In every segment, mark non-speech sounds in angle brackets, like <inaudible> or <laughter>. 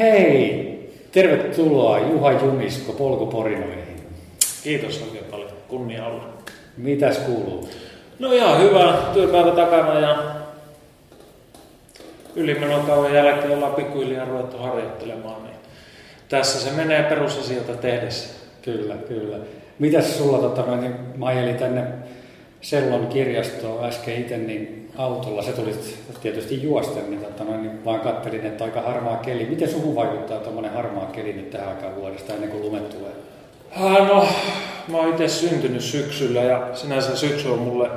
Hei! Tervetuloa Juha Jumisko polkuporinoihin. Kiitos oikein paljon. Kunnia olla. Mitäs kuuluu? No ihan hyvä. Työpäivä takana ja ylimenokauden jälkeen ollaan pikkuhiljaa ruvettu harjoittelemaan. Niin tässä se menee perusasioita tehdessä. Kyllä, kyllä. Mitäs sulla, tota, noin, mä ajelin tänne Sellon kirjastoon äsken itse niin autolla, se tuli tietysti juosten, niin, tota, noin, niin vaan kattelin, että aika harmaa keli. Miten suhun vaikuttaa tuommoinen harmaa keli nyt tähän aikaan vuodesta ennen kuin lumet tulee? Ah, no, mä oon itse syntynyt syksyllä ja sinänsä syksy on mulle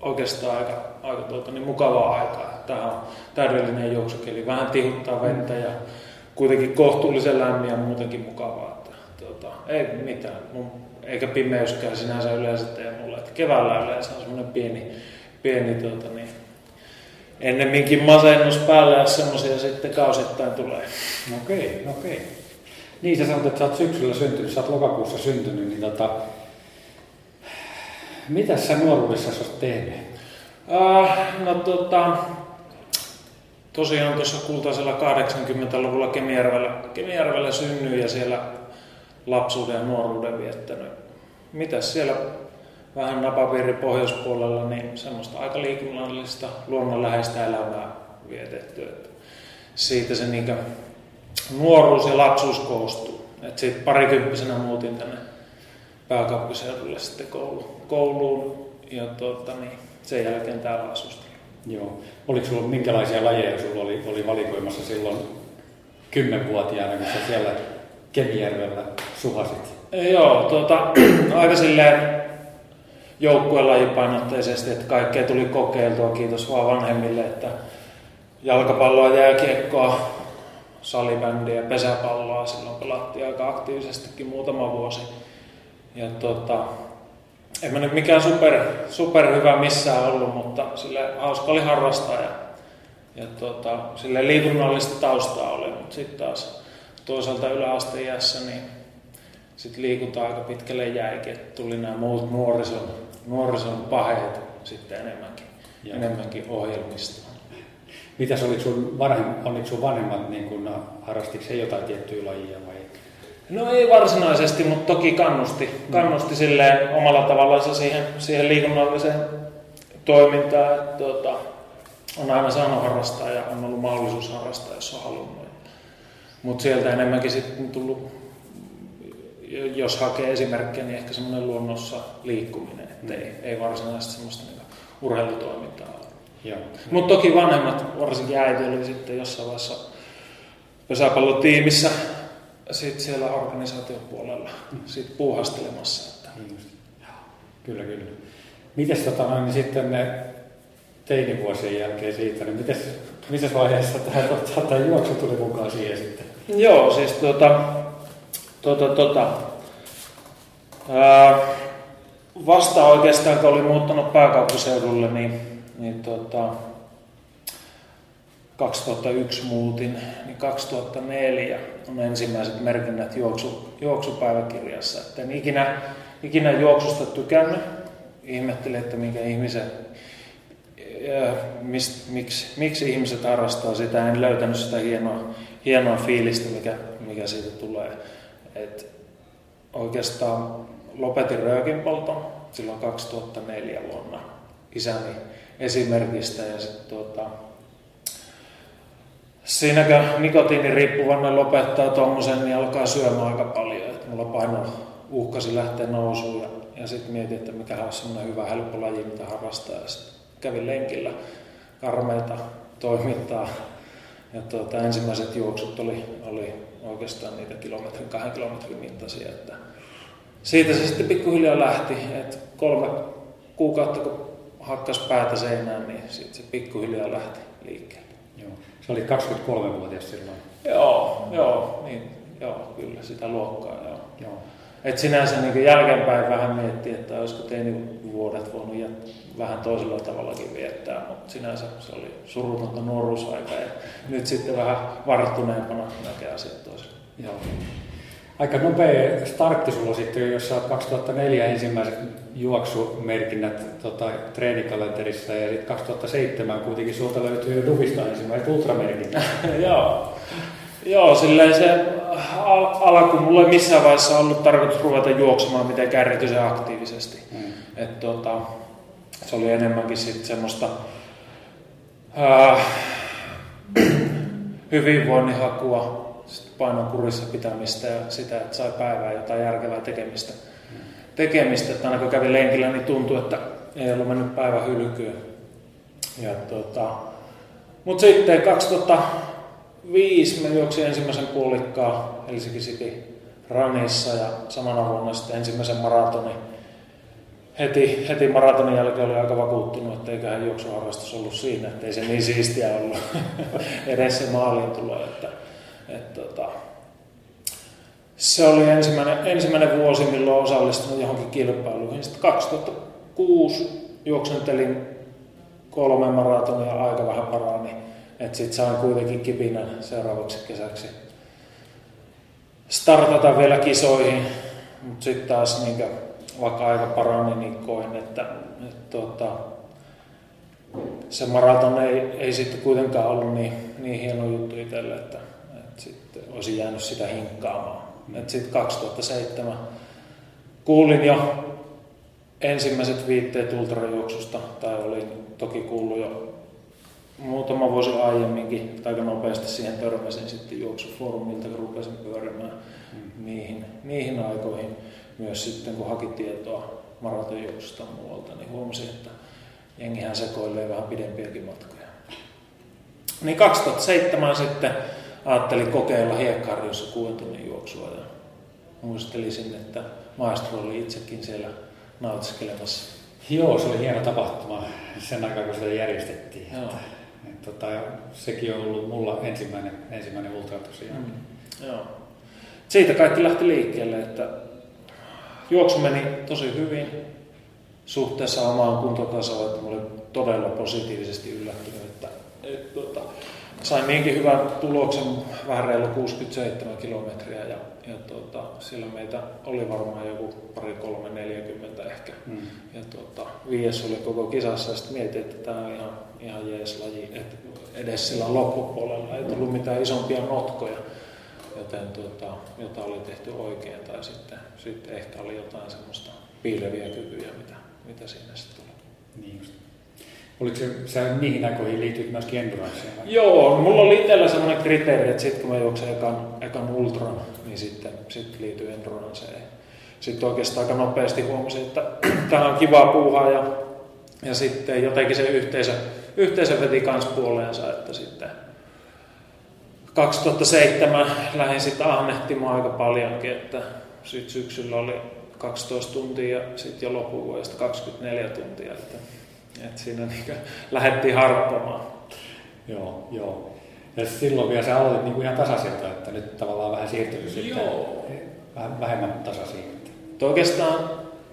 oikeastaan aika, aika tuota, niin mukavaa aikaa. Tämä on täydellinen juoksukeli. Vähän tihuttaa vettä ja kuitenkin kohtuullisen lämmin ja muutenkin mukavaa. Että, tuota, ei mitään. Mun, eikä pimeyskään sinänsä yleensä tee mulle. Että keväällä yleensä on semmoinen pieni, pieni tuota, niin, ennemminkin masennus päällä, jos semmoisia sitten kausittain tulee. Okei, okei. Niin sä sanot, että sä oot syksyllä syntynyt, sä oot lokakuussa syntynyt, niin tota, mitä sä nuoruudessa sä oot tehnyt? Uh, no tota, tosiaan tuossa kultaisella 80-luvulla Kemijärvellä, Kemijärvellä synnyin ja siellä lapsuuden ja nuoruuden viettänyt. Mitäs siellä vähän napapiiri pohjoispuolella, niin semmoista aika liikunnallista, luonnonläheistä elämää vietetty. Että siitä se niin nuoruus ja lapsuus koostuu. Et sitten parikymppisenä muutin tänne pääkaupunkiseudulle sitten koulu, kouluun ja tuota, niin sen jälkeen täällä asustelin. Joo. Oliko sulla minkälaisia lajeja sulla oli, oli valikoimassa silloin kymmenvuotiaana, kun sä siellä Kemijärvellä suhasit? Joo, tuota, <clears throat> aika silleen joukkuelajipainotteisesti, että kaikkea tuli kokeiltua, kiitos vaan vanhemmille, että jalkapalloa, jääkiekkoa, salibändiä pesäpalloa silloin pelattiin aika aktiivisestikin muutama vuosi. Ja tuota, en mä nyt mikään super, super hyvä missään ollut, mutta sille hauska oli harrastaa ja, ja tuota, sille liikunnallista taustaa oli, mutta sitten taas toisaalta yläasteiässä niin sitten liikunta aika pitkälle jäikin, tuli nämä muut nuorison, nuorison paheet sitten enemmänkin, ja. enemmänkin ohjelmista. Mitäs oliko sun, vanhem, oliko sun vanhemmat, niin kun, harrastiko he jotain tiettyä lajia vai? No ei varsinaisesti, mutta toki kannusti, kannusti mm. silleen omalla tavallaan siihen, siihen liikunnalliseen toimintaan, että tuota, on aina saanut harrastaa ja on ollut mahdollisuus harrastaa, jos on halunnut. Mutta sieltä enemmänkin sitten tullut, jos hakee esimerkkejä, niin ehkä semmoinen luonnossa liikkuminen, että mm. ei, ei varsinaisesti semmoista niin urheilutoimintaa. Mutta toki vanhemmat, varsinkin äiti oli sitten jossain vaiheessa pesäpallotiimissä sit siellä organisaatiopuolella sit puuhastelemassa. Että. Niin kyllä, kyllä. Mites tota, niin sitten ne teinivuosien jälkeen siitä, niin mites, missä vaiheessa tämä, tämä juoksu tuli mukaan siihen sitten? Joo, siis tota, tota, tota, ää, vasta oikeastaan kun olin muuttanut pääkaupunkiseudulle, niin, niin tota, 2001 muutin, niin 2004 on ensimmäiset merkinnät juoksu, juoksupäiväkirjassa. Et en ikinä, ikinä juoksusta tykännyt. Ihmettelin, että minkä ihmisen, mist, miksi, miksi ihmiset harrastaa sitä. En löytänyt sitä hienoa, hienoa fiilistä, mikä, mikä siitä tulee. Et oikeastaan lopetin röökinpolton silloin 2004 vuonna isäni esimerkistä ja sitten tuota, Siinäkö nikotiiniriippuvainen lopettaa tuommoisen, niin alkaa syömään aika paljon. Että mulla paino uhkasi lähteä nousuun ja, ja sitten mietin, että mikä on semmoinen hyvä helppo laji, mitä harrastaa. Ja kävin lenkillä karmeita toimintaa. Ja tuota, ensimmäiset juoksut oli, oli oikeastaan niitä kilometrin, kahden kilometrin mittaisia. Että siitä se sitten pikkuhiljaa lähti. Että kolme kuukautta kun hakkas päätä seinään, niin sitten se pikkuhiljaa lähti liikkeelle. Se oli 23-vuotias silloin. Joo, joo, niin, joo, kyllä sitä luokkaa, joo. joo. Et sinänsä niin jälkeenpäin vähän miettii, että olisiko teini vuodet voinut jät- vähän toisella tavallakin viettää, mutta sinänsä se oli surutonta nuoruusaika ja nyt sitten vähän varttuneempana näkee asiat toisella. Joo aika nopea startti sulla sitten, jos saat 2004 ensimmäiset juoksumerkinnät tota, treenikalenterissa ja sitten 2007 kuitenkin sulta löytyy Duvista ensimmäiset ultramerkinnät. <laughs> Joo. Joo, silleen se al- alku, mulla ei missään vaiheessa ollut tarkoitus ruveta juoksemaan mitenkään erityisen aktiivisesti. Mm. Et, tota, se oli enemmänkin sit semmoista ää, <clears throat> hyvinvoinnin hakua, painon kurissa pitämistä ja sitä, että sai päivää jotain järkevää tekemistä. Tekemistä. Että aina kun kävin lenkillä, niin tuntui, että ei ollut mennyt päivä hylkyä. Ja, tota, mutta sitten 2005 mä juoksin ensimmäisen puolikkaan Helsinki City Ranissa ja samana vuonna sitten ensimmäisen maratonin. Heti, heti maratonin jälkeen oli aika vakuuttunut, että eiköhän juoksuharrastus ollut siinä, että ei se niin siistiä ollut <laughs> edes se maaliin tulo. Että, et, tota, se oli ensimmäinen, ensimmäinen vuosi, milloin osallistunut johonkin kilpailuihin. Sitten 2006 juoksentelin kolme maratonia aika vähän parani. Että sit sain kuitenkin kipinän seuraavaksi kesäksi startata vielä kisoihin. Mutta sitten taas niin vaikka aika parani, niin koin, että, että tota, se maraton ei, ei sitten kuitenkaan ollut niin, niin hieno juttu itselle, että, sitten olisin jäänyt sitä hinkkaamaan. Sitten 2007 kuulin jo ensimmäiset viitteet ultrajuoksusta, tai olin toki kuullut jo muutama vuosi aiemminkin, tai aika nopeasti siihen törmäsin sitten juoksufoorumilta, kun rupesin pyörimään mm. niihin, niihin aikoihin. Myös sitten, kun haki tietoa maratonjuoksusta muualta, niin huomasin, että jengihän sekoilee vähän pidempiäkin matkoja. Niin 2007 sitten ajattelin kokeilla Hiekkarjossa kuuden tunnin juoksua ja muistelisin, että maestro oli itsekin siellä nautiskelemassa. Joo, se oli hieno tapahtuma sen aikaa, kun sitä järjestettiin. Joo. Että, et, tota, sekin on ollut mulla ensimmäinen, ensimmäinen ultra tosiaan. Mm. Joo. Siitä kaikki lähti liikkeelle, että juoksu meni tosi hyvin suhteessa omaan kuntotasoon, että olin todella positiivisesti yllättynyt, että, et, tota, sain niinkin hyvän tuloksen, vähän reilu 67 kilometriä ja, ja tota, siellä meitä oli varmaan joku pari, kolme, neljäkymmentä ehkä. Mm. Ja tota, viides oli koko kisassa ja sitten mietin, että tämä on ihan, ihan jees laji, että edes sillä loppupuolella ei tullut mitään isompia notkoja, joten tota, jotain oli tehty oikein tai sitten, sitten ehkä oli jotain semmoista piileviä kykyjä, mitä, mitä siinä sitten tuli. Niin just. Oliko se, niihin aikoihin liittynyt myöskin enduranceen? Joo, mulla oli itsellä sellainen kriteeri, että sitten kun mä juoksen ekan, ekan ultran, niin sitten, sitten liittyy enduranceen. Sitten oikeastaan aika nopeasti huomasin, että <clears throat> tämä on kivaa puuhaa ja, ja sitten jotenkin se yhteisö, yhteisö veti kans puoleensa, että sitten 2007 lähdin sitten ahnehtimaan aika paljonkin, että sitten syksyllä oli 12 tuntia ja sitten jo loppuvuodesta 24 tuntia. Että et siinä niin lähdettiin harppamaan. Joo, joo. Ja silloin vielä sä aloitit niin ihan tasaisilta, että nyt tavallaan vähän siirtynyt sitten vähän vähemmän tasaisiin. Oikeastaan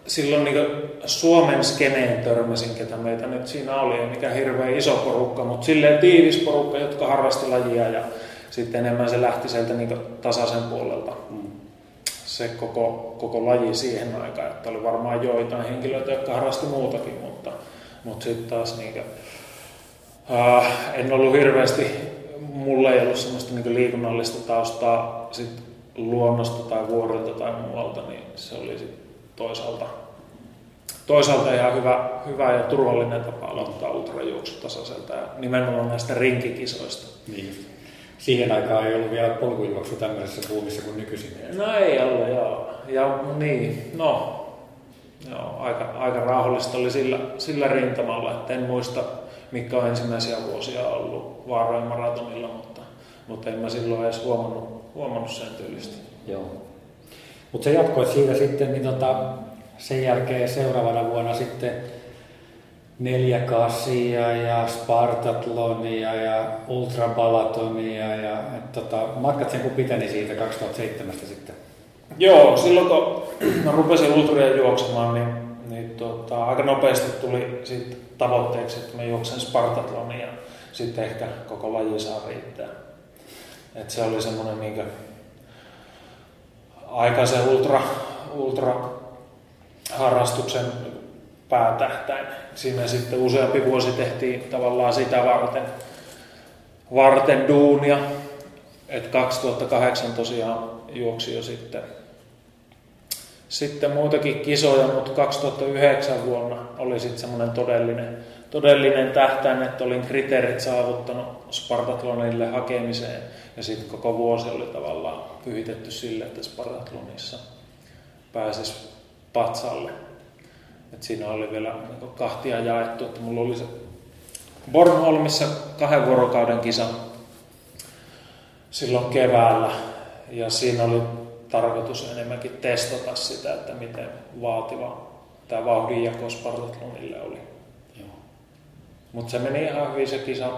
silloin niin Suomen skeneen törmäsin, ketä meitä nyt siinä oli, ei mikään hirveän iso porukka, mutta silleen tiivis porukka, jotka harrasti lajia ja sitten enemmän se lähti sieltä niin tasaisen puolelta. Mm. Se koko, koko laji siihen aikaan, että oli varmaan joitain henkilöitä, jotka harrasti muutakin, mutta mutta sitten taas niinku, äh, en ollut hirveästi, mulla ei ollut semmoista niinku liikunnallista taustaa sit luonnosta tai vuorilta tai muualta, niin se oli sit toisaalta, toisaalta ihan hyvä, hyvä ja turvallinen tapa aloittaa ultrajuoksu tasaiselta ja nimenomaan näistä rinkikisoista. Niin. Siihen aikaan ei ollut vielä polkujuoksu tämmöisessä buumissa kuin nykyisin. No ei ollut, joo. Ja niin, no Joo, aika, aika rauhallista oli sillä, sillä rintamalla, että en muista, mikä on ensimmäisiä vuosia ollut vaarojen maratonilla, mutta, mutta en mä silloin edes huomannut, huomannut sen tyylistä. Joo. Mutta se jatkoi siitä sitten, niin tota, sen jälkeen seuraavana vuonna sitten neljä kasia ja Spartatlonia ja ultrabalatonia ja et, tota, matkat sen kun piteni siitä 2007 sitten. Joo, silloin kun rupesin ultria juoksemaan, niin, niin tota, aika nopeasti tuli sit tavoitteeksi, että mä juoksen Spartatlonia ja sitten ehkä koko laji saa riittää. Et se oli semmoinen niin aikaisen ultra, ultra harrastuksen päätähtäin. Siinä sitten useampi vuosi tehtiin tavallaan sitä varten, varten duunia et 2008 tosiaan juoksi jo sitten, sitten muitakin kisoja, mutta 2009 vuonna oli sitten semmoinen todellinen, todellinen tähtäin, että olin kriteerit saavuttanut Spartatlonille hakemiseen. Ja sitten koko vuosi oli tavallaan pyhitetty sille, että Spartatlonissa pääsisi patsalle. Et siinä oli vielä niin kahtia jaettu, että mulla oli se Bornholmissa kahden vuorokauden kisa silloin keväällä. Ja siinä oli tarkoitus enemmänkin testata sitä, että miten vaativa tämä vauhdinjako Spartatlonille oli. Mutta se meni ihan hyvin se kisa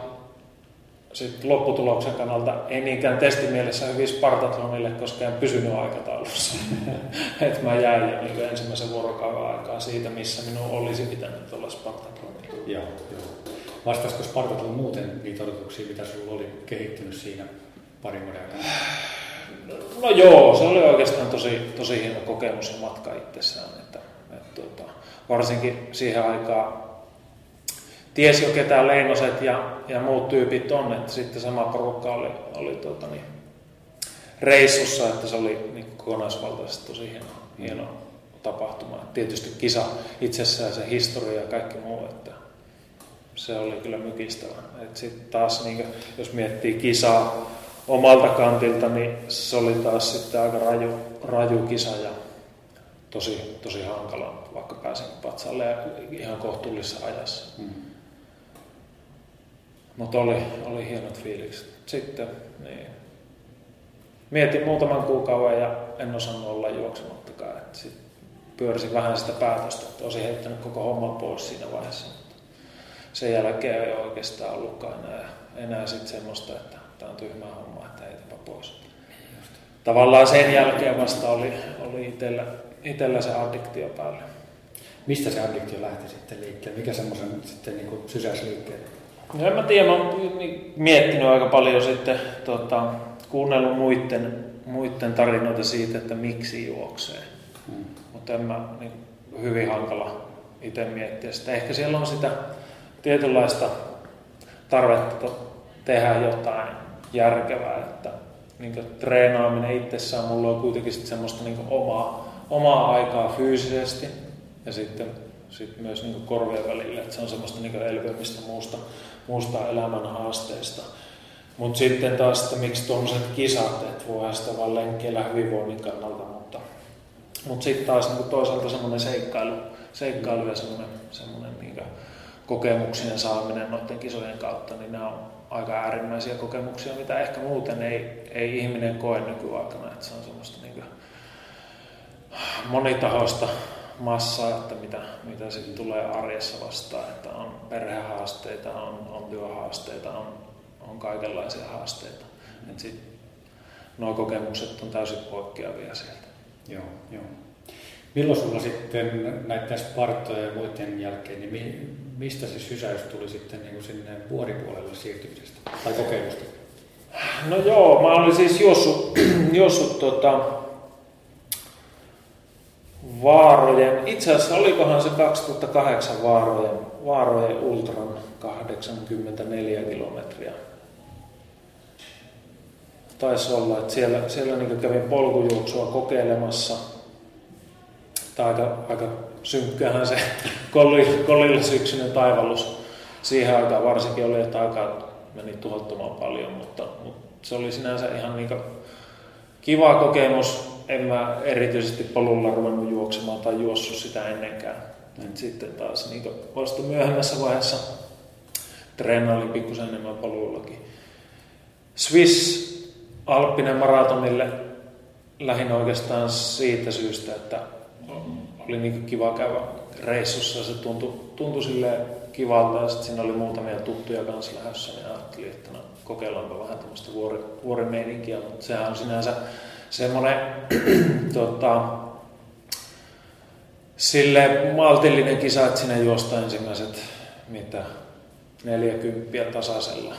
sitten lopputuloksen kannalta ei niinkään testimielessä hyvin Spartatlonille, koska en pysynyt aikataulussa. <laughs> että mä jäin jo niin ensimmäisen vuorokauden aikaa siitä, missä minun olisi pitänyt olla Spartatlonilla. Joo, joo. Vastaisiko Spartatlon muuten niitä odotuksia, mitä sinulla oli kehittynyt siinä parin vuoden aikana? No joo, se oli oikeastaan tosi, tosi hieno kokemus ja matka itsessään. Että, että, tuota, varsinkin siihen aikaan ties jo ketä Leinoset ja, ja muut tyypit on, että sitten sama porukka oli, oli tuota, niin, reissussa, että se oli niin kokonaisvaltaisesti tosi hieno, hieno tapahtuma. Et tietysti kisa itsessään, se historia ja kaikki muu, että se oli kyllä mykistävä. Sitten taas, niin jos miettii kisaa omalta kantilta, niin se oli taas sitten aika raju, raju kisa ja tosi, tosi hankala, vaikka pääsin patsalle ihan kohtuullisessa ajassa. Mm. Mutta oli, oli hienot fiilikset. Sitten niin. mietin muutaman kuukauden ja en osannut olla juoksemattakaan. Sitten pyörisin vähän sitä päätöstä, että olisin heittänyt koko homman pois siinä vaiheessa. Mutta sen jälkeen ei oikeastaan ollutkaan enää, enää sit semmoista, että tämä on tyhmä homma, pois. Tavallaan sen jälkeen vasta oli, oli itsellä, itsellä se addiktio päälle. Mistä se addiktio lähti sitten liikkeelle? Mikä semmoisen sitten niin sysäsi liikkeelle? No en mä tiedä, mä oon miettinyt aika paljon sitten, tota, kuunnellut muiden, muiden tarinoita siitä, että miksi juoksee. Mm. Mutta en mä niin, hyvin hankala itse miettiä sitä. Ehkä siellä on sitä tietynlaista tarvetta tehdä jotain järkevää, että niin treenaaminen itsessään mulla on kuitenkin sit semmoista niin omaa, omaa aikaa fyysisesti ja sitten sit myös niin korvien välillä, että se on semmoista niin elpymistä muusta muusta elämän haasteista. Mutta sitten taas, että miksi tuommoiset kisat, että voihan sitä vaan lenkkeillä hyvinvoinnin kannalta, mutta, mutta sitten taas niin toisaalta semmoinen seikkailu, seikkailu ja semmoinen, semmoinen niin kokemuksien saaminen noiden kisojen kautta, niin nämä on aika äärimmäisiä kokemuksia, mitä ehkä muuten ei, ei ihminen koe nykyaikana, että se on semmoista niin monitahoista massaa, että mitä, mitä sitten tulee arjessa vastaan, että on perhehaasteita, on, on työhaasteita, on, on kaikenlaisia haasteita. Et sit, nuo kokemukset on täysin poikkeavia sieltä. Joo, joo. Milloin sulla sitten näiden Spartojen ja muiden jälkeen, niin mistä se sysäys tuli sitten niin kuin sinne vuoripuolelle siirtymisestä tai kokeilusta? No joo, mä olin siis juossut, <clears throat> juossut tota, Vaarojen, itse asiassa olikohan se 2008 Vaarojen, Vaarojen Ultran 84 kilometriä. Taisi olla, että siellä, siellä niin kävin polkujuoksua kokeilemassa. Tämä aika, aika synkkähän se kolilla syksyinen taivallus siihen aikaan varsinkin oli, että aikaa meni tuhottoman paljon, mutta, mutta se oli sinänsä ihan niin kiva kokemus en mä erityisesti polulla ruvennut juoksemaan tai juossut sitä ennenkään. Et sitten taas niin vasta myöhemmässä vaiheessa treenailin pikkusen enemmän polullakin. Swiss Alppinen maratonille lähin oikeastaan siitä syystä, että oli niin kiva käydä reissussa. Se tuntui, tuntui sille kivalta ja sitten siinä oli muutamia tuttuja kanssa lähdössä. Niin ajattelin, että no, kokeillaanpa vähän tämmöistä vuori, vuorimeininkiä, mutta sehän on sinänsä semmoinen <clears throat> tota, sille maltillinen kisa, että sinne juosta ensimmäiset mitä 40 tasaisella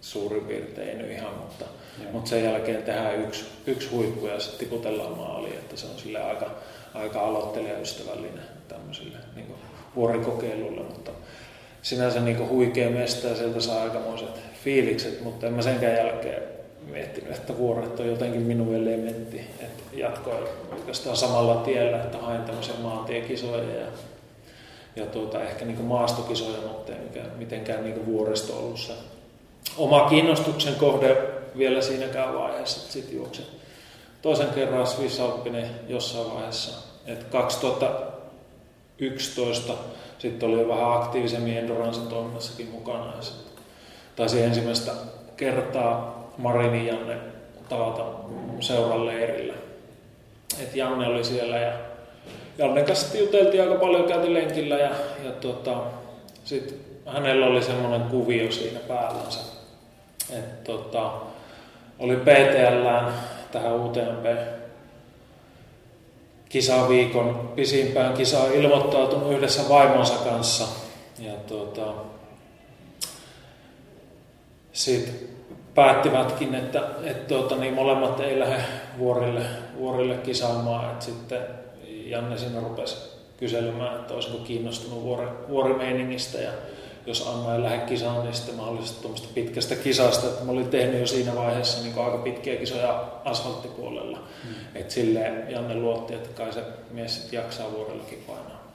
suurin piirtein, ei ihan, mutta, mutta sen jälkeen tehdään yksi, yksi huippu ja sitten tiputellaan maaliin, että se on sille aika, aika aloittelijaystävällinen tämmöisille niin vuorikokeilulle, mutta sinänsä niin huikea mesta ja sieltä saa aikamoiset fiilikset, mutta en mä senkään jälkeen miettinyt, että vuoret on jotenkin minun elementti. Että jatkoin oikeastaan samalla tiellä, että hain tämmöisiä maantiekisoja ja, ja tuota, ehkä niin maastokisoja, mutta ei mikään, mitenkään niin vuoristo ollut se oma kiinnostuksen kohde vielä siinäkään vaiheessa. Sitten juoksin toisen kerran Swiss Alpine jossain vaiheessa. Et 2011 sitten oli jo vähän aktiivisemmin endurance toiminnassakin mukana. Ja taisi ensimmäistä kertaa Marini Janne tavata seuran leirillä. Et Janne oli siellä ja Janne kanssa juteltiin aika paljon, käytiin lenkillä ja, ja tota, sitten hänellä oli semmoinen kuvio siinä päällänsä. Että tota, oli PTL tähän UTMP kisaviikon pisimpään kisaan ilmoittautunut yhdessä vaimonsa kanssa. Ja tuota, sitten päättivätkin, että, että tuota, niin molemmat ei lähde vuorille, vuorille kisaamaan. Että sitten Janne sinne rupesi kyselemään, että olisiko kiinnostunut vuori, vuorimeiningistä. Ja jos Anna ei lähde kisaan, niin sitten mahdollisesti tuommoista pitkästä kisasta. Että mä olin tehnyt jo siinä vaiheessa niin aika pitkiä kisoja asfalttipuolella. Mm. Että silleen Janne luotti, että kai se mies sitten jaksaa vuodellakin painaa.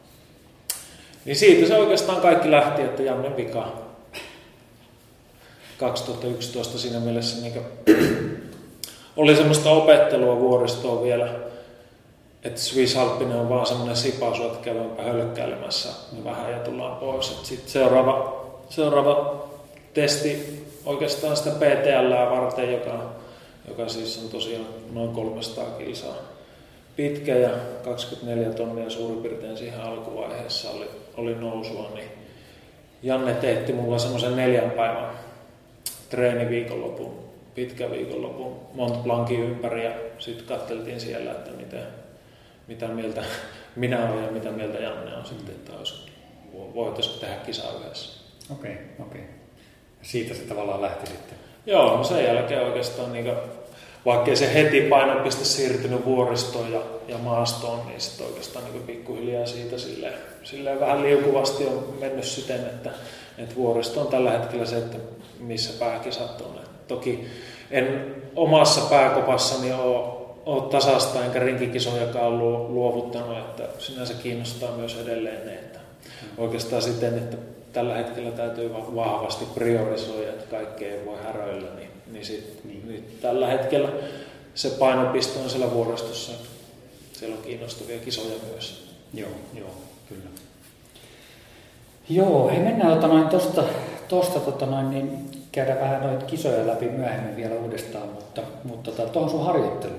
Niin siitä se oikeastaan kaikki lähti, että Janne vika 2011 siinä mielessä niin oli semmoista opettelua vuoristoa vielä, että Swiss Alpine on vaan semmoinen sipaisu, että käydäänpä hölkkäilemässä niin vähän ja tullaan pois. Sitten seuraava, seuraava testi oikeastaan sitä PTL varten, joka, joka siis on tosiaan noin 300 kilsaa pitkä ja 24 tonnia suurin piirtein siihen alkuvaiheessa oli, oli nousua, niin Janne teetti mulla semmoisen neljän päivän treeniviikonlopun, pitkä viikonlopun Mont Blancin ympäri ja sitten katseltiin siellä, että miten, mitä mieltä <laughs> minä olen ja mitä mieltä Janne on sitten, että olisi, voitaisiin tehdä kisa yhdessä. Okei, okay, okei. Okay. Siitä se tavallaan lähti sitten. Joo, no sen jälkeen oikeastaan, niin kuin, vaikkei se heti painopiste siirtynyt vuoristoon ja, ja maastoon, niin sitten oikeastaan niin pikkuhiljaa siitä silleen, silleen vähän liukuvasti on mennyt siten, että, että vuoristo on tällä hetkellä se, että missä pääkisat on. Toki en omassa pääkopassani ole, ole tasasta enkä rinkikisojakaan luovuttanut, että sinänsä kiinnostaa myös edelleen ne, että oikeastaan siten, että tällä hetkellä täytyy vahvasti priorisoida, että kaikkea ei voi häröillä, niin, niin, sit, niin. niin tällä hetkellä se painopiste on siellä vuoristossa. Siellä on kiinnostavia kisoja myös. Joo, joo, kyllä. Joo, hei mennään tota noin, tosta, tosta tota noin, niin käydä vähän noita kisoja läpi myöhemmin vielä uudestaan, mutta, mutta tota, tuohon sun harjoittelu.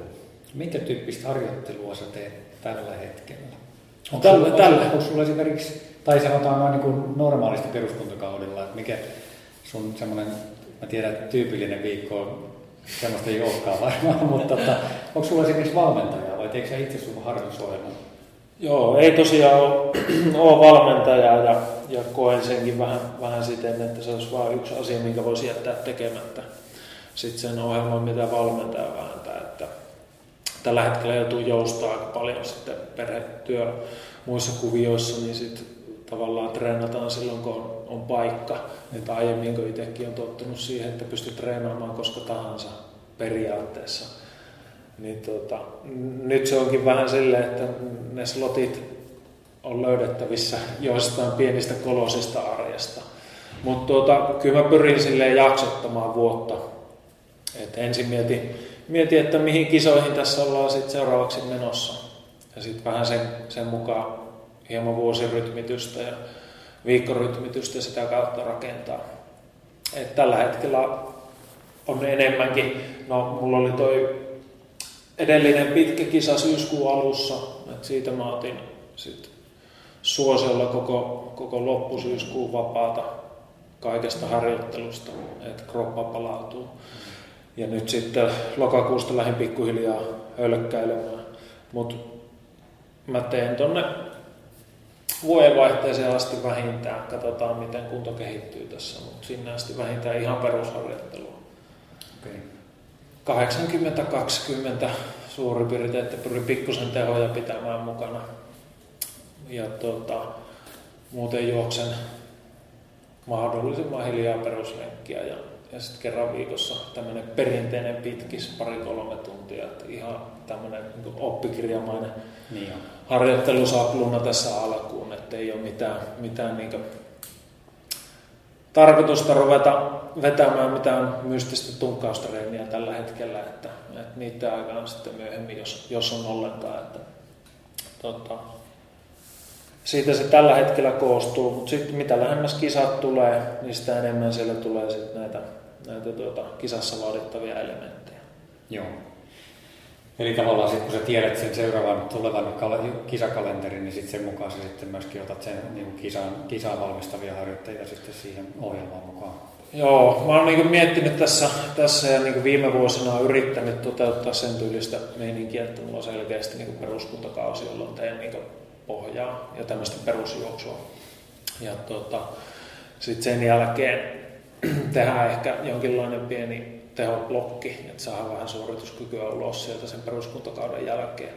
Minkä tyyppistä harjoittelua sä teet tällä hetkellä? Onko tällä, sulla, tällä. Onko sulla esimerkiksi, tai sanotaan noin niin normaalisti peruskuntakaudella, että mikä sun semmoinen, mä tiedän, että tyypillinen viikko on semmoista ei olekaan varmaan, <laughs> mutta tota, onko sulla esimerkiksi valmentaja vai teekö sä itse sun harjoitusohjelman? Joo, ei tosiaan ole, <clears throat> ole valmentaja ja, ja koen senkin vähän, vähän siten, että se olisi vain yksi asia, minkä voisi jättää tekemättä. Sitten sen ohjelman, mitä valmentaja vääntää, että tällä hetkellä joutuu joustaa aika paljon sitten perhetyö muissa kuvioissa, niin sitten tavallaan treenataan silloin, kun on, on paikka. Että aiemmin, kun itsekin on tottunut siihen, että pystyy treenaamaan koska tahansa periaatteessa niin tota, nyt se onkin vähän silleen, että ne slotit on löydettävissä joistain pienistä kolosista arjesta. Mutta tuota, kyllä mä pyrin silleen jaksottamaan vuotta. Et ensin mietin, mietin, että mihin kisoihin tässä ollaan sit seuraavaksi menossa. Ja sitten vähän sen, sen mukaan hieman vuosirytmitystä ja viikkorytmitystä sitä kautta rakentaa. Et tällä hetkellä on enemmänkin, no mulla oli toi edellinen pitkä kisa syyskuun alussa, että siitä mä otin sit suosiolla koko, koko loppusyyskuun vapaata kaikesta harjoittelusta, että kroppa palautuu. Ja nyt sitten lokakuusta lähdin pikkuhiljaa hölkkäilemään. Mutta mä teen tonne vuodenvaihteeseen asti vähintään. Katsotaan, miten kunto kehittyy tässä, mutta sinne asti vähintään ihan perusharjoittelua. Okay. 80-20 suurin piirtein, että pyrin pikkusen tehoja pitämään mukana. Ja tuota, muuten juoksen mahdollisimman hiljaa peruslenkkiä ja, ja sitten kerran viikossa tämmöinen perinteinen pitkis, pari-kolme tuntia, että ihan tämmöinen niin oppikirjamainen niin on. harjoittelusapluna tässä alkuun, että ei ole mitään, mitään niin tarkoitusta ruveta vetämään mitään mystistä tunkkaustreeniä tällä hetkellä, että, että niitä aikaan sitten myöhemmin, jos, jos on ollenkaan. Että, tota, siitä se tällä hetkellä koostuu, mutta sitten mitä lähemmäs kisat tulee, niin sitä enemmän siellä tulee sitten näitä, näitä tuota, kisassa vaadittavia elementtejä. Joo. Eli tavallaan sitten kun sä tiedät sen seuraavan tulevan kisakalenterin, niin sitten sen mukaan sä sitten myöskin otat sen niin kisaan, kisaan valmistavia harjoitteita sitten siihen ohjelmaan mukaan. Joo, mä oon niin miettinyt tässä, tässä ja niin viime vuosina yrittänyt toteuttaa sen tyylistä meininkiä, että mulla on selkeästi niin peruskuntakausi, jolloin teen niin pohjaa ja tämmöistä perusjuoksua. Ja tota, sitten sen jälkeen <clears throat> tehdään ehkä jonkinlainen pieni tehoblokki, että saadaan vähän suorituskykyä ulos sieltä sen peruskuntakauden jälkeen.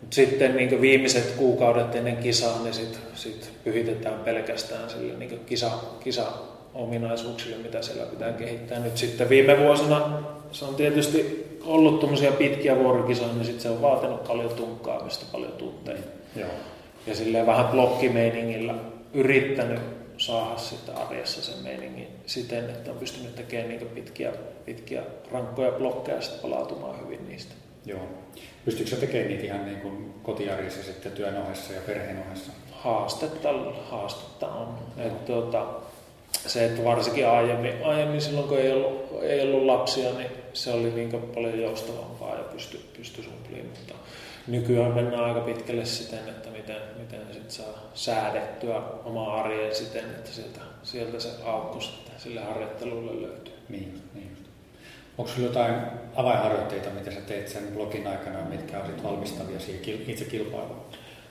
Mut sitten niin viimeiset kuukaudet ennen kisaa, niin sitten sit pyhitetään pelkästään sille niin kisa, kisa ominaisuuksille, mitä siellä pitää kehittää. Nyt sitten viime vuosina se on tietysti ollut tuommoisia pitkiä vuorokisoja, niin sitten se on vaatinut paljon tunkkaamista, paljon tunteja. Joo. Ja silleen vähän blokkimeiningillä yrittänyt saada sitä arjessa sen meiningin siten, että on pystynyt tekemään niin pitkiä, pitkiä rankkoja blokkeja ja sitten palautumaan hyvin niistä. Joo. Pystyykö se tekemään niitä ihan niin kuin kotiarjessa sitten työn ohessa ja perheen ohessa? Haastetta, haastetta on. Et, tuota, se, että varsinkin aiemmin, aiemmin silloin kun ei ollut, ei ollut lapsia, niin se oli niin paljon joustavampaa ja pysty, pysty sumpliin, mutta nykyään mennään aika pitkälle siten, että miten, miten sit saa säädettyä omaa arjen siten, että sieltä, sieltä se aukko sitten sille harjoittelulle löytyy. Niin, niin. Onko sinulla jotain avainharjoitteita, mitä sä teet sen blogin aikana, mitkä on valmistavia siihen itse kilpailuun?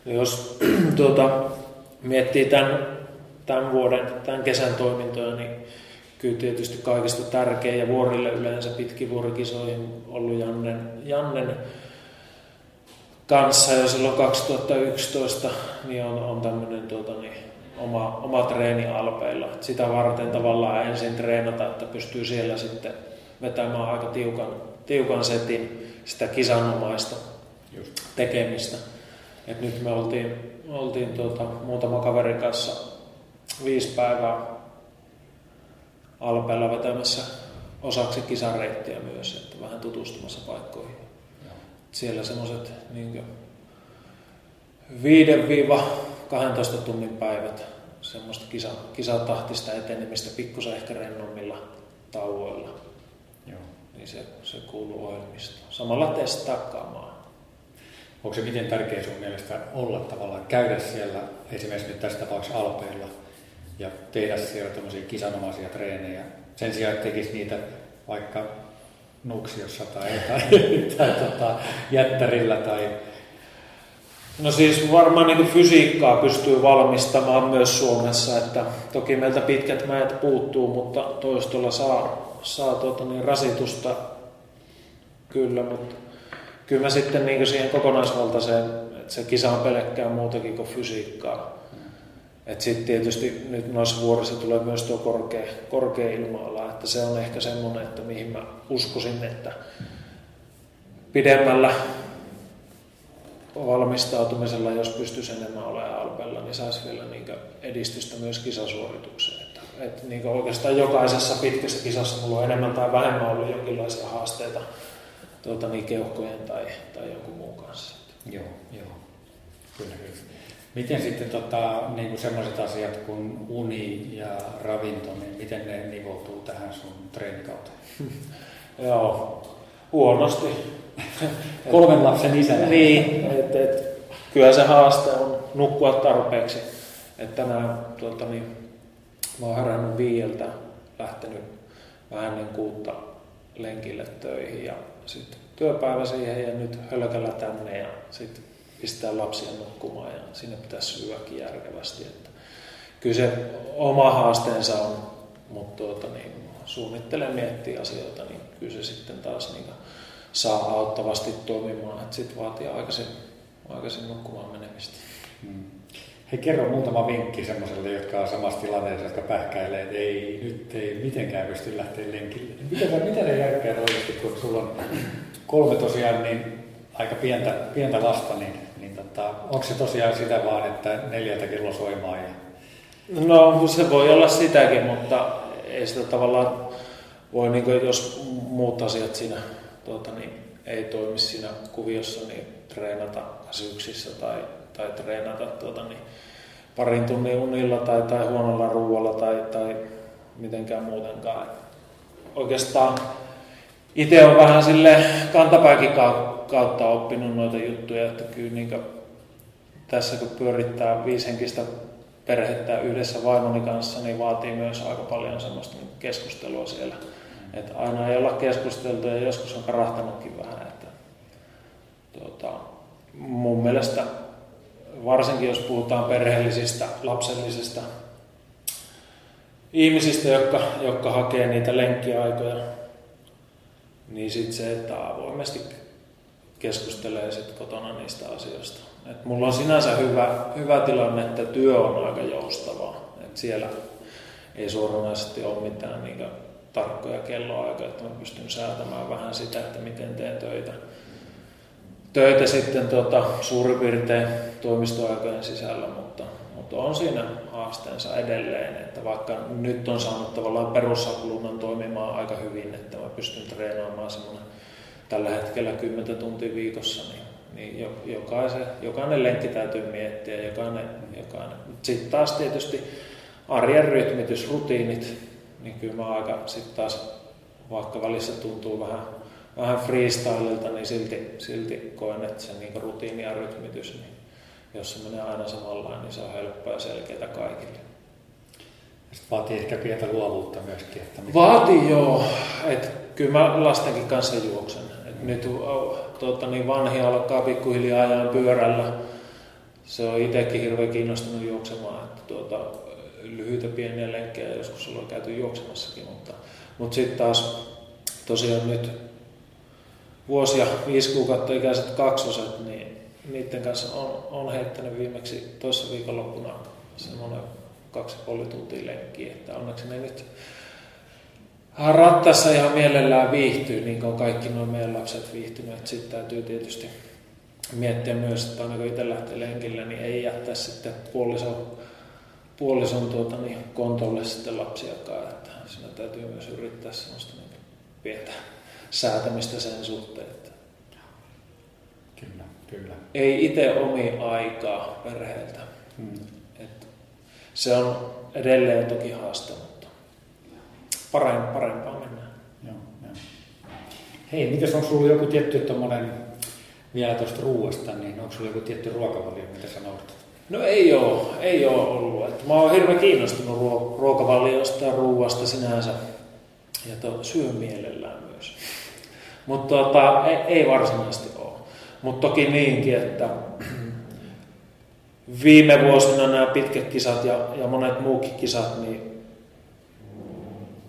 No jos <clears throat> tuota, miettii tämän, tämän vuoden, tämän kesän toimintoja, niin kyllä tietysti kaikista tärkein ja vuorille yleensä pitkin vuorikisoihin ollut Jannen, Jannen kanssa jo silloin 2011 niin on, on tämmöinen tuota, niin, oma, oma treeni Alpeilla. Sitä varten tavallaan ensin treenata, että pystyy siellä sitten vetämään aika tiukan, tiukan setin sitä kisanomaista Just. tekemistä. Et nyt me oltiin, oltiin tuota, muutama kaverin kanssa viisi päivää Alpeilla vetämässä osaksi kisareittiä myös, että vähän tutustumassa paikkoihin siellä semmoiset niin 5-12 tunnin päivät semmoista kisa, kisatahtista etenemistä pikkusen ehkä rennommilla tauoilla. Joo. Niin se, se kuuluu ohjelmistoon. Samalla testaa Onko se miten tärkeä sun mielestä olla tavallaan, käydä siellä esimerkiksi nyt tässä tapauksessa Alpeilla ja tehdä siellä tämmöisiä kisanomaisia treenejä sen sijaan, että tekisi niitä vaikka Nuksiossa tai, tai, tai tota, jättärillä tai... No siis varmaan niin fysiikkaa pystyy valmistamaan myös Suomessa, että toki meiltä pitkät mäet puuttuu, mutta toistolla saa, saa tuota niin rasitusta kyllä, mutta kyllä mä sitten niin siihen kokonaisvaltaiseen, että se kisa on pelkkää muutakin kuin fysiikkaa. Sitten tietysti nyt noissa vuorissa tulee myös tuo korkea, korkea ilma että se on ehkä semmoinen, että mihin mä uskoisin, että pidemmällä valmistautumisella, jos pystyisi enemmän olemaan alpella, niin saisi vielä niin edistystä myös kisasuoritukseen. Että, että niin oikeastaan jokaisessa pitkässä kisassa mulla on enemmän tai vähemmän ollut jonkinlaisia haasteita tuota, niin keuhkojen tai, tai jonkun muun kanssa. Joo, joo. Kyllä, kyllä. Miten sitten tota, niin sellaiset asiat kuin uni ja ravinto, niin miten ne nivoutuu tähän sun treenikauteen? <laughs> Joo, huonosti. <laughs> Kolmen lapsen isänä. niin, et, et, kyllä se haaste on nukkua tarpeeksi. Että tänään tuota, niin, mä oon herännyt viieltä, lähtenyt vähän ennen kuutta lenkille töihin ja sitten työpäivä siihen ja nyt hölkällä tänne ja sitten pistää lapsia nukkumaan ja sinne pitäisi syödäkin järkevästi. Että kyllä se oma haasteensa on, mutta tuota, niin, suunnittelee miettiä asioita, niin kyllä se sitten taas niin, saa auttavasti toimimaan. Sitten vaatii aikaisin, aikaisin nukkumaan menemistä. Hmm. Hei, kerro muutama vinkki semmoiselle, jotka on samassa tilanteessa, jotka pähkäilee, että ei, nyt ei mitenkään pysty lähteä lenkille. Mitä, mitä ne järkeä oikeasti, kun sulla on kolme tosiaan niin aika pientä, pientä lasta, niin, tota, onko se tosiaan sitä vaan, että neljältä kello soimaan? Ja... No se voi olla sitäkin, mutta ei sitä tavallaan voi, niin kuin, jos muut asiat siinä tuota, niin, ei toimi siinä kuviossa, niin treenata syyksissä tai, tai treenata tuota, niin, parin tunnin unilla tai, tai huonolla ruoalla tai, tai mitenkään muutenkaan. Oikeastaan itse on vähän sille kantapääkin kautta oppinut noita juttuja, että kyllä niin tässä kun pyörittää viishenkistä perhettä yhdessä vaimoni kanssa, niin vaatii myös aika paljon semmoista keskustelua siellä. Että aina ei olla keskusteltu ja joskus on karahtanutkin vähän. Että, tuota, mun mielestä varsinkin jos puhutaan perheellisistä, lapsellisista ihmisistä, jotka, jotka hakee niitä lenkkiaikoja, niin sitten se, että avoimesti keskustelee sit kotona niistä asioista. Et mulla on sinänsä hyvä, hyvä tilanne, että työ on aika joustavaa. Et siellä ei suoranaisesti ole mitään niitä tarkkoja kelloaikoja, että mä pystyn säätämään vähän sitä, että miten teen töitä. Töitä sitten tuota, suurin piirtein toimistoaikojen sisällä, mutta, mutta on siinä haasteensa edelleen, että vaikka nyt on saanut tavallaan perussakulunnan toimimaan aika hyvin, että mä pystyn treenaamaan semmoinen tällä hetkellä 10 tuntia viikossa, niin, niin jokaisen, jokainen lenkki täytyy miettiä, jokainen, jokainen. Sitten taas tietysti arjen rytmitys, rutiinit, niin kyllä mä aika sitten taas, vaikka välissä tuntuu vähän, vähän freestylilta, niin silti, silti koen, että se niin rutiini ja rytmitys, niin jos se menee aina samalla, niin se on helppoa ja selkeää kaikille. Sitten vaatii ehkä pientä luovuutta myöskin. Että mitä... Vaatii joo. Et kyllä mä lastenkin kanssa juoksen. Et nyt tuota, niin vanhi alkaa pikkuhiljaa ajan pyörällä. Se on itsekin hirveän kiinnostunut juoksemaan. Että tuota, lyhyitä pieniä lenkkejä joskus ollaan käyty juoksemassakin. Mutta, mutta sitten taas tosiaan nyt vuosia, viisi kuukautta ikäiset kaksoset, niin niiden kanssa on, on heittänyt viimeksi toissa viikonloppuna semmoinen kaksi ja puoli tuntia lenkkiä, että onneksi ne nyt rattassa ihan mielellään viihtyy, niin kuin kaikki nuo meidän lapset viihtyneet. Sitten täytyy tietysti miettiä myös, että aina kun itse lähtee lenkille, niin ei jättää sitten puolison, puolison tuota, niin kontolle sitten lapsiakaan. Että siinä täytyy myös yrittää sellaista niin pientä säätämistä sen suhteen. Että kyllä, kyllä. Ei itse omi aikaa perheeltä. Hmm se on edelleen toki haaste, mutta parempaa mennään. Joo, joo. Hei, mitäs on sulla joku tietty tommonen, vielä tuosta ruuasta, niin onko sulla joku tietty ruokavalio, mitä sä noudatat? No ei ole, ei ole ollut. Et mä oon hirveän kiinnostunut ruokavaliosta ja ruuasta sinänsä. Ja to, syön mielellään myös. Mutta tota, ei, ei varsinaisesti ole. Mutta toki niinkin, että <clears throat> viime vuosina nämä pitkät kisat ja, ja monet muukin kisat niin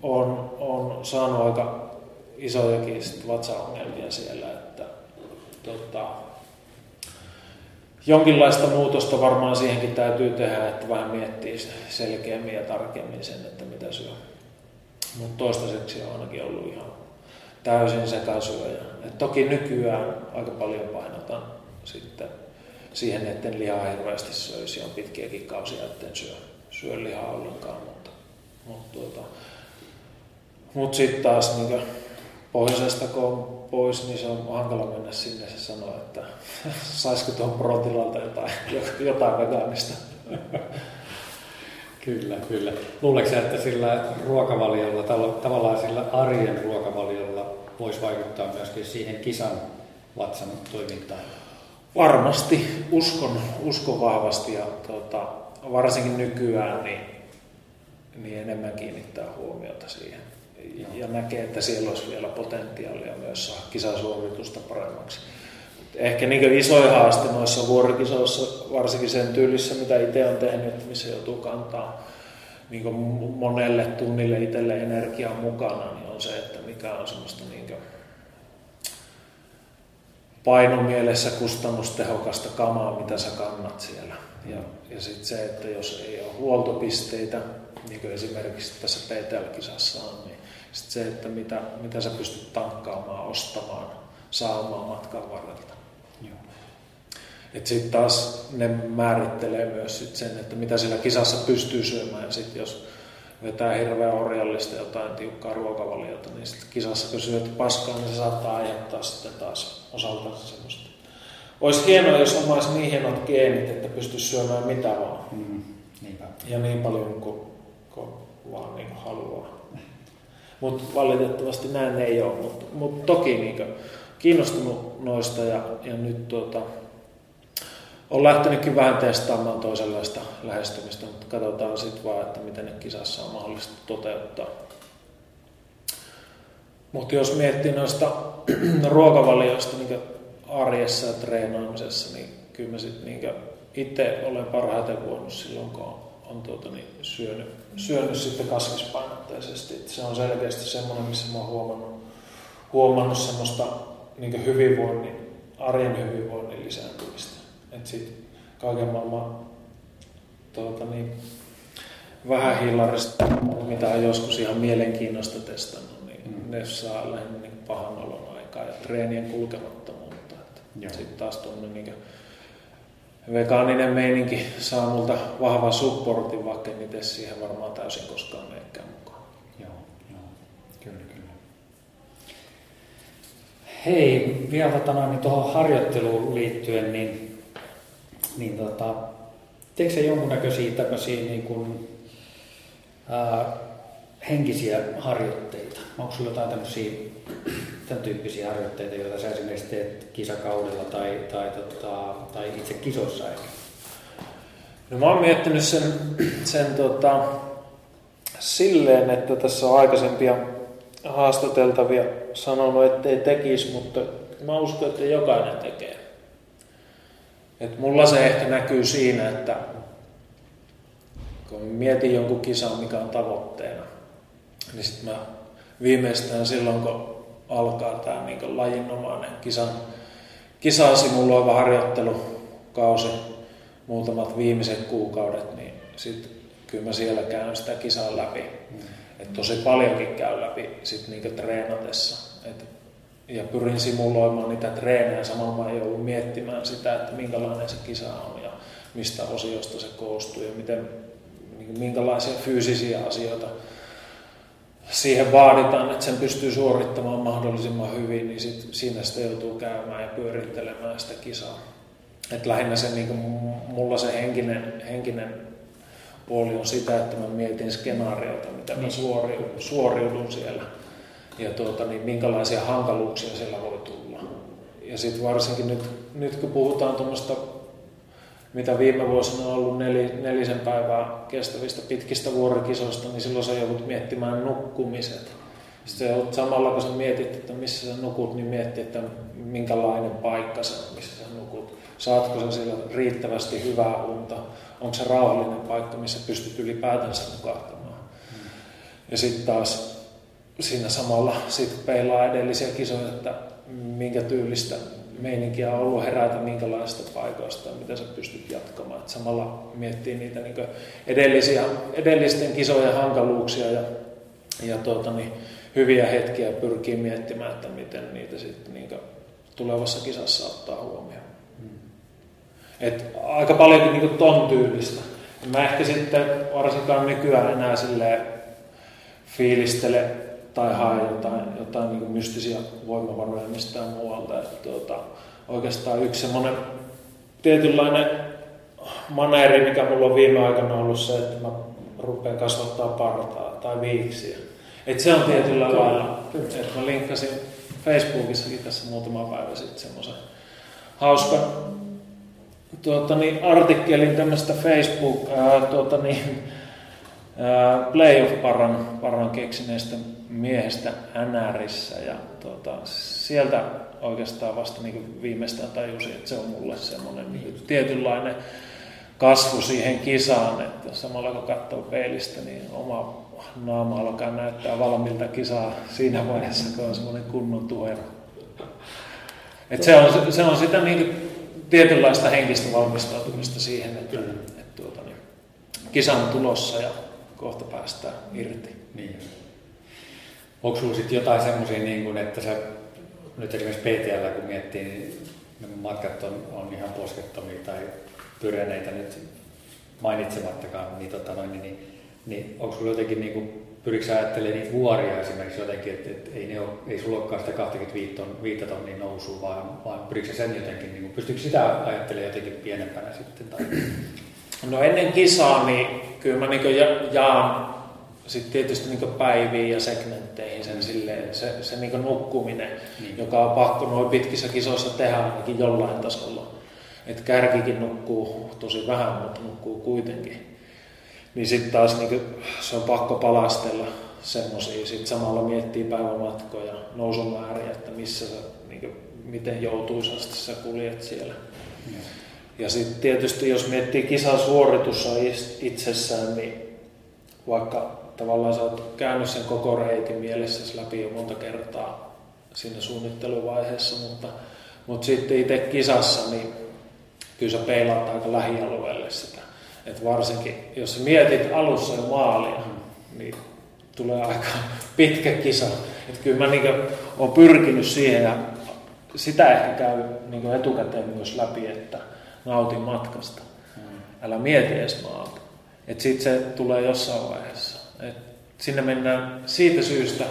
on, on saanut aika isojakin vatsaongelmia siellä, että tota, jonkinlaista muutosta varmaan siihenkin täytyy tehdä, että vähän miettii selkeämmin ja tarkemmin sen, että mitä syö. Mutta toistaiseksi on ainakin ollut ihan täysin sekasyöjä. Et toki nykyään aika paljon painotan sitten siihen, etten lihaa hirveästi söisi. On pitkiäkin kausia, etten syö, syö lihaa ollenkaan. Mutta, mutta, tuota, mutta sitten taas niin pohjoisesta kun on pois, niin se on hankala mennä sinne. Se sanoo, että <laughs> saisiko tuon protilalta jotain, <laughs> jotain vegaanista. <laughs> Kyllä, kyllä. Luuleeko että sillä ruokavaliolla, tavallaan sillä arjen ruokavaliolla voisi vaikuttaa myöskin siihen kisan vatsan toimintaan? Varmasti uskon, uskon vahvasti ja tuota, varsinkin nykyään niin, niin enemmän kiinnittää huomiota siihen. Ja näkee, että siellä olisi vielä potentiaalia myös saada kisasuoritusta paremmaksi. Ehkä niin isoin haaste noissa vuorikisoissa, varsinkin sen tyylissä, mitä itse on tehnyt, missä joutuu kantaa niin monelle tunnille itselle energiaa mukana, niin on se, että mikä on semmoista niin painomielessä kustannustehokasta kamaa, mitä sä kannat siellä. Ja, ja sitten se, että jos ei ole huoltopisteitä, niin kuin esimerkiksi tässä PTL-kisassa on, niin sit se, että mitä, mitä sä pystyt tankkaamaan, ostamaan, saamaan matkan varrelta. Sitten taas ne määrittelee myös sit sen, että mitä sillä kisassa pystyy syömään. Sitten jos vetää hirveän orjallista jotain tiukkaa ruokavaliota, niin sitten kisassa kun syöt paskaa, niin se saattaa aiheuttaa sitten taas osalta semmoista. Olisi hienoa, jos omaisi niin hienot geenit, että pystyisi syömään mitä vaan. Mm, ja niin paljon kuin, kuin vaan niin kuin haluaa. Mutta valitettavasti näin ei ole. Mutta mut toki niin kiinnostunut noista ja, ja nyt tuota, on lähtenytkin vähän testaamaan toisenlaista lähestymistä, mutta katsotaan sitten vaan, että miten ne kisassa on mahdollista toteuttaa. Mutta jos miettii noista <clears throat> ruokavalioista niin arjessa ja treenaamisessa, niin kyllä mä sitten niin itse olen parhaiten voinut silloin, kun on, on tuota, niin syönyt, syönyt sitten kasvispainotteisesti. Et se on selkeästi semmoinen, missä mä oon huomannut, huomannut semmoista niin hyvinvoinnin, arjen hyvinvoinnin lisääntymistä. Että sitten kaiken maailman tuota, niin, vähän hillarista, mitä on joskus ihan mielenkiinnosta testannut, niin mm. ne saa lähinnä niin pahan olon aikaa ja treenien kulkemattomuutta. Sitten taas tuonne niin vegaaninen meininki saa multa vahvan supportin, vaikka en itse siihen varmaan täysin koskaan menekään mukaan. Joo, joo. Kyllä, kyllä. Hei, vielä tota noin, niin tuohon harjoitteluun liittyen, niin niin tota, teekö se jonkunnäköisiä tämmöisiä niin kuin, ää, henkisiä harjoitteita? Onko sulla jotain tämmöisiä tämän tyyppisiä harjoitteita, joita sä esimerkiksi teet kisakaudella tai, tai, tota, tai itse kisossa ehkä? No mä oon miettinyt sen, sen tota, silleen, että tässä on aikaisempia haastateltavia sanonut, ettei tekisi, mutta mä uskon, että jokainen tekee. Et mulla se ehkä näkyy siinä, että kun mietin jonkun kisan, mikä on tavoitteena, niin sitten mä viimeistään silloin, kun alkaa tämä niin lajinomainen kisan, kisaa simuloiva harjoittelukausi, muutamat viimeiset kuukaudet, niin sitten kyllä mä siellä käyn sitä kisaa läpi. Mm. Et tosi paljonkin käy läpi sit niinku treenatessa. Et ja pyrin simuloimaan niitä treenejä. Samalla mä joudun miettimään sitä, että minkälainen se kisa on ja mistä osiosta se koostuu ja miten, niin minkälaisia fyysisiä asioita siihen vaaditaan, että sen pystyy suorittamaan mahdollisimman hyvin, niin sit siinä sitä joutuu käymään ja pyörittelemään sitä kisaa. Et lähinnä se, niin mulla se henkinen, henkinen puoli on sitä, että mä mietin skenaariota, mitä mä niin. suoriudun, suoriudun siellä ja tuota, niin minkälaisia hankaluuksia siellä voi tulla. Ja sitten varsinkin nyt, nyt kun puhutaan tuommoista, mitä viime vuosina on ollut nel, nelisen päivää kestävistä pitkistä vuorokisoista, niin silloin sä joudut miettimään nukkumiset. Sitten joudut samalla kun sä mietit, että missä sä nukut, niin mietti, että minkälainen paikka se on, missä sä nukut. Saatko sä siellä riittävästi hyvää unta? Onko se rauhallinen paikka, missä pystyt ylipäätänsä nukahtamaan? Mm. Ja sitten taas siinä samalla sit peilaa edellisiä kisoja, että minkä tyylistä meininkiä on ollut herätä minkälaista paikoista ja mitä sä pystyt jatkamaan. Et samalla miettii niitä niin edellisiä, edellisten kisojen hankaluuksia ja, ja tuota, niin, hyviä hetkiä pyrkii miettimään, että miten niitä sitten niin tulevassa kisassa ottaa huomioon. Hmm. Et aika paljonkin niin ton tyylistä. Mä ehkä sitten varsinkaan nykyään enää silleen fiilistele tai hae jotain, jotain niin mystisiä voimavaroja mistään muualta. Että, tuota, oikeastaan yksi semmoinen tietynlainen maneeri, mikä mulla on viime aikana ollut se, että mä rupean kasvattaa partaa tai viiksiä. Et se on tietyllä Kyllä. lailla, että mä linkkasin Facebookissakin tässä muutama päivä sitten semmoisen hauskan tuota, niin, artikkelin tämmöistä Facebook ää, tuota, niin, playoff-paran paran keksineestä miehestä NRissä ja tuota, sieltä oikeastaan vasta niin viimeistään tajusin, että se on mulle semmoinen niin tietynlainen kasvu siihen kisaan, että samalla kun katsoo peilistä, niin oma naama alkaa näyttää valmiilta kisaa siinä vaiheessa, kun on semmoinen kunnon tuero. Et se, on, se on sitä niin tietynlaista henkistä valmistautumista siihen, että, että, että tuota, niin, kisa on tulossa ja kohta päästään irti. Niin. Onko sinulla sitten jotain semmoisia, niin että sä nyt esimerkiksi PTL kun miettii, niin matkat on, on ihan poskettomia tai pyreneitä nyt mainitsemattakaan, niin, tota noin, niin, niin, niin onko sinulla jotenkin, niin kuin, pyritkö ajattelemaan niitä vuoria esimerkiksi jotenkin, että, että ei, ne ole, ei sulla olekaan sitä 25 tonnia nousua, vaan, vaan pyritkö sen jotenkin, niin kuin, pystyykö sitä ajattelemaan jotenkin pienempänä sitten? Tai? No ennen kisaa, niin kyllä mä niin jaan sitten tietysti niin päiviin ja segmentteihin sen silleen, se, se niin nukkuminen, niin. joka on pakko noin pitkissä kisoissa tehdä ainakin jollain tasolla. Että kärkikin nukkuu tosi vähän, mutta nukkuu kuitenkin. Niin sitten taas niin se on pakko palastella semmoisia. Sitten samalla miettii päivämatkoja, nousumääriä, että missä sä, niin kuin, miten joutuisasti sä kuljet siellä. Ja, ja sitten tietysti jos miettii kisasuoritussa itsessään, niin vaikka tavallaan sä oot käynyt sen koko reitin mielessäsi läpi jo monta kertaa siinä suunnitteluvaiheessa, mutta, mutta sitten itse kisassa, niin kyllä sä peilaat aika lähialueelle sitä. Et varsinkin, jos sä mietit alussa jo maalia, niin tulee aika <laughs> pitkä kisa. Et kyllä mä niin olen pyrkinyt siihen ja sitä ehkä käy niin etukäteen myös läpi, että nautin matkasta. Älä mieti edes maata. Sitten se tulee jossain vaiheessa. Et sinne mennään siitä syystä,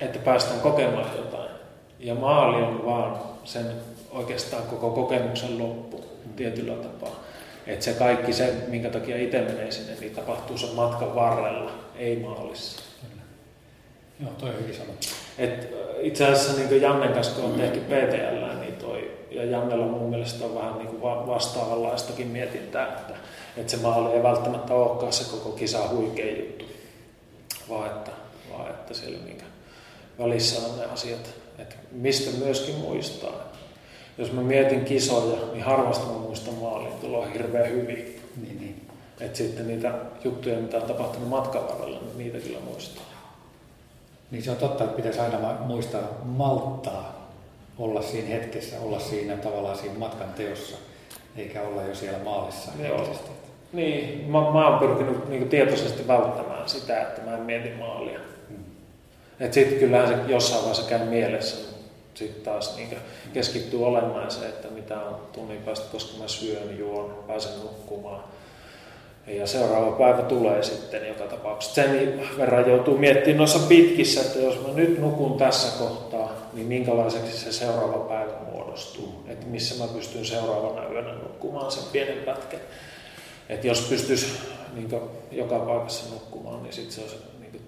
että päästään kokemaan jotain. Ja maali on vaan sen oikeastaan koko kokemuksen loppu tietyllä tapaa. Että se kaikki se, minkä takia itse menee sinne, niin tapahtuu sen matkan varrella, ei maalissa. Joo, toi on hyvin sanottu. Et itse asiassa niin Jannen kanssa, kun on tehty PTL, niin toi, ja Jannella mun mielestä on vähän niin vastaavanlaistakin mietintää, että että se maali ei välttämättä olekaan se koko kisa huikea juttu, vaan että, vaan että siellä minkä välissä on ne asiat, että mistä myöskin muistaa. Jos mä mietin kisoja, niin harvasti mä muistan maalin tuloa hirveän hyvin. Niin, niin. Että sitten niitä juttuja, mitä on tapahtunut matkan varrella, niin niitä kyllä muistaa. Niin se on totta, että pitäisi aina muistaa malttaa olla siinä hetkessä, olla siinä tavallaan siinä matkan teossa, eikä olla jo siellä maalissa Joo. Niin, mä, mä oon pyrkinyt niin tietoisesti välttämään sitä, että mä en mieti maalia. Mm. Että sitten kyllähän se jossain vaiheessa käy mielessä, sitten taas niin keskittyy olennaiseen, että mitä on tunnin päästä, koska mä syön, juon, pääsen nukkumaan. Ja seuraava päivä tulee sitten joka tapauksessa. Sen verran joutuu miettimään noissa pitkissä, että jos mä nyt nukun tässä kohtaa, niin minkälaiseksi se seuraava päivä muodostuu. Että missä mä pystyn seuraavana yönä nukkumaan sen pienen pätkän. Et jos pystyisi niin joka paikassa nukkumaan, niin sitten se olisi niin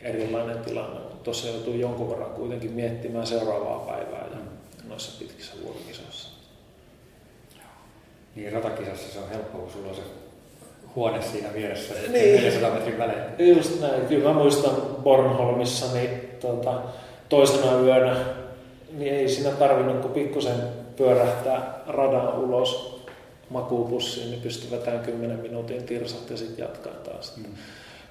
erilainen tilanne. Tuossa joutuu jonkun verran kuitenkin miettimään seuraavaa päivää ja noissa pitkissä vuorokisoissa. Niin ratakisassa se on helppo, kun sulla on se huone siinä vieressä, niin. 400 metrin välein. Just näin. Kyllä mä muistan Bornholmissa niin tuota, toisena yönä, niin ei siinä tarvinnut kuin pikkusen pyörähtää radan ulos makuupussiin, niin pystyy vetämään 10 minuutin tirsat ja sitten jatkaa taas. Mm.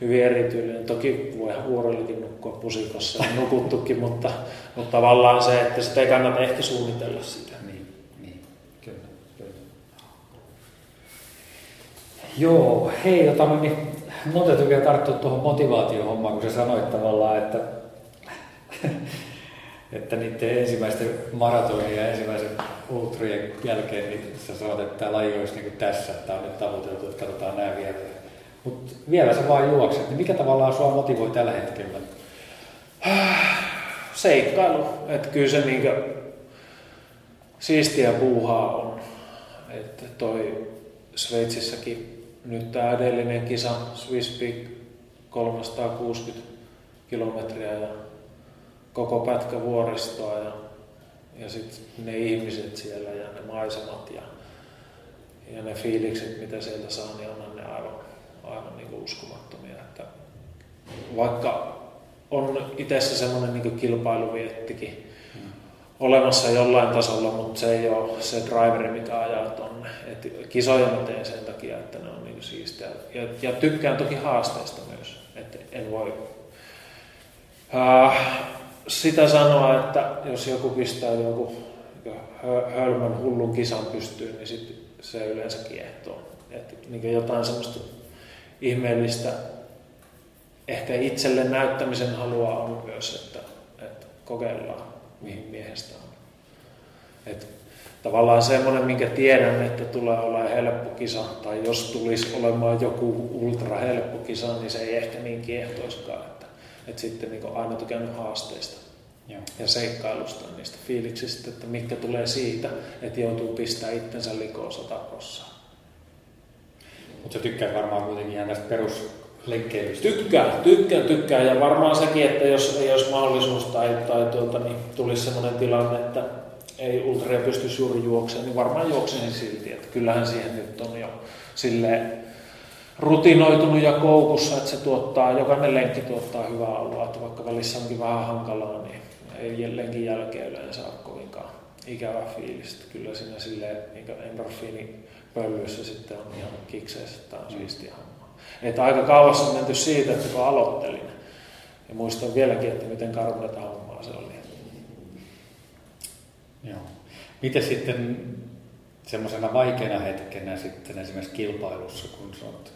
Hyvin erityinen. Toki voi huorellikin nukkua pusikossa ja nukuttukin, mutta, mutta tavallaan se, että sitä ei kannata ehkä suunnitella sitä. Niin, niin. Kyllä, kyllä. Joo, hei, tota, no niin, mun täytyy vielä tarttua tuohon motivaatiohommaan, kun sä sanoit tavallaan, että <laughs> että niiden ensimmäisten maratonien ja ensimmäisen ultrien jälkeen niin sä sanot, että tämä laji olisi niin tässä, että tämä on nyt tavoiteltu, että katsotaan nämä vielä. Mutta vielä sä vaan juokset, niin mikä tavallaan sua motivoi tällä hetkellä? <sighs> Seikkailu. Että kyllä se niin siistiä puuhaa on. Että toi Sveitsissäkin nyt tämä edellinen kisa Swiss Peak 360 kilometriä ja koko pätkä vuoristoa ja, ja sitten ne ihmiset siellä ja ne maisemat ja, ja ne fiilikset, mitä sieltä saa, niin on ne aivan, aivan niin kuin uskomattomia. Että vaikka on itsessä semmoinen niin kilpailuviettikin hmm. olemassa jollain tasolla, mutta se ei ole se driveri, mikä ajaa tonne. Et kisoja mä teen sen takia, että ne on niin siistejä. Ja, ja tykkään toki haasteista myös. että en voi... Uh, sitä sanoa, että jos joku pistää joku hölmön hullun kisan pystyyn, niin sit se yleensä kiehtoo. Että niin jotain semmoista ihmeellistä ehkä itselle näyttämisen halua on myös, että, että kokeillaan, mihin miehestä on. Että tavallaan semmoinen, minkä tiedän, että tulee olla helppo kisa, tai jos tulisi olemaan joku ultra helppo kisa, niin se ei ehkä niin kiehtoiskaan, että, että sitten niin aina tykännyt haasteista Joo. ja seikkailusta, niistä fiiliksistä, että mitkä tulee siitä, että joutuu pistää itsensä likoon sata Mutta sä tykkäät varmaan kuitenkin ihan tästä peruslenkkeilystä. Tykkää, tykkää, tykkää. Ja varmaan sekin, että jos ei olisi mahdollisuus tai, tai tuolta, niin tulisi sellainen tilanne, että ei ultrea pystyisi juuri juoksemaan, niin varmaan juoksen silti. Että kyllähän siihen nyt on jo silleen rutinoitunut ja koukussa, että se tuottaa, jokainen lenkki tuottaa hyvää oloa, että vaikka välissä onkin vähän hankalaa, niin ei lenkin jälkeen yleensä ole kovinkaan ikävä fiilis. Kyllä siinä silleen niin endorfiini pöllyissä sitten on ihan kikseissä, että on siistiä hommaa. Että aika kauas on menty siitä, että kun aloittelin, ja muistan vieläkin, että miten karmeita hommaa se oli. Joo. Miten sitten semmoisena vaikeana hetkenä sitten esimerkiksi kilpailussa, kun sä oot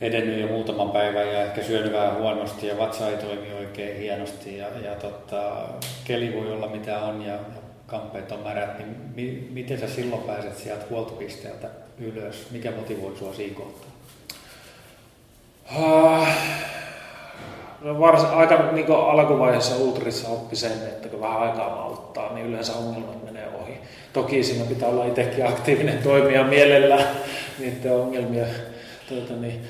edennyt jo muutaman päivän ja ehkä syönyt vähän huonosti ja vatsa ei toimi oikein hienosti ja, ja tota, keli voi olla mitä on ja, ja kampeet on märät, niin mi, miten sä silloin pääset sieltä huoltopisteeltä ylös? Mikä motivoi sua siinä kohtaa? Uh, no vars, aika niin alkuvaiheessa ultrissa oppi sen, että kun vähän aikaa malttaa, niin yleensä ongelmat menee ohi. Toki siinä pitää olla itsekin aktiivinen toimija mielellä niiden ongelmia tuota, niin,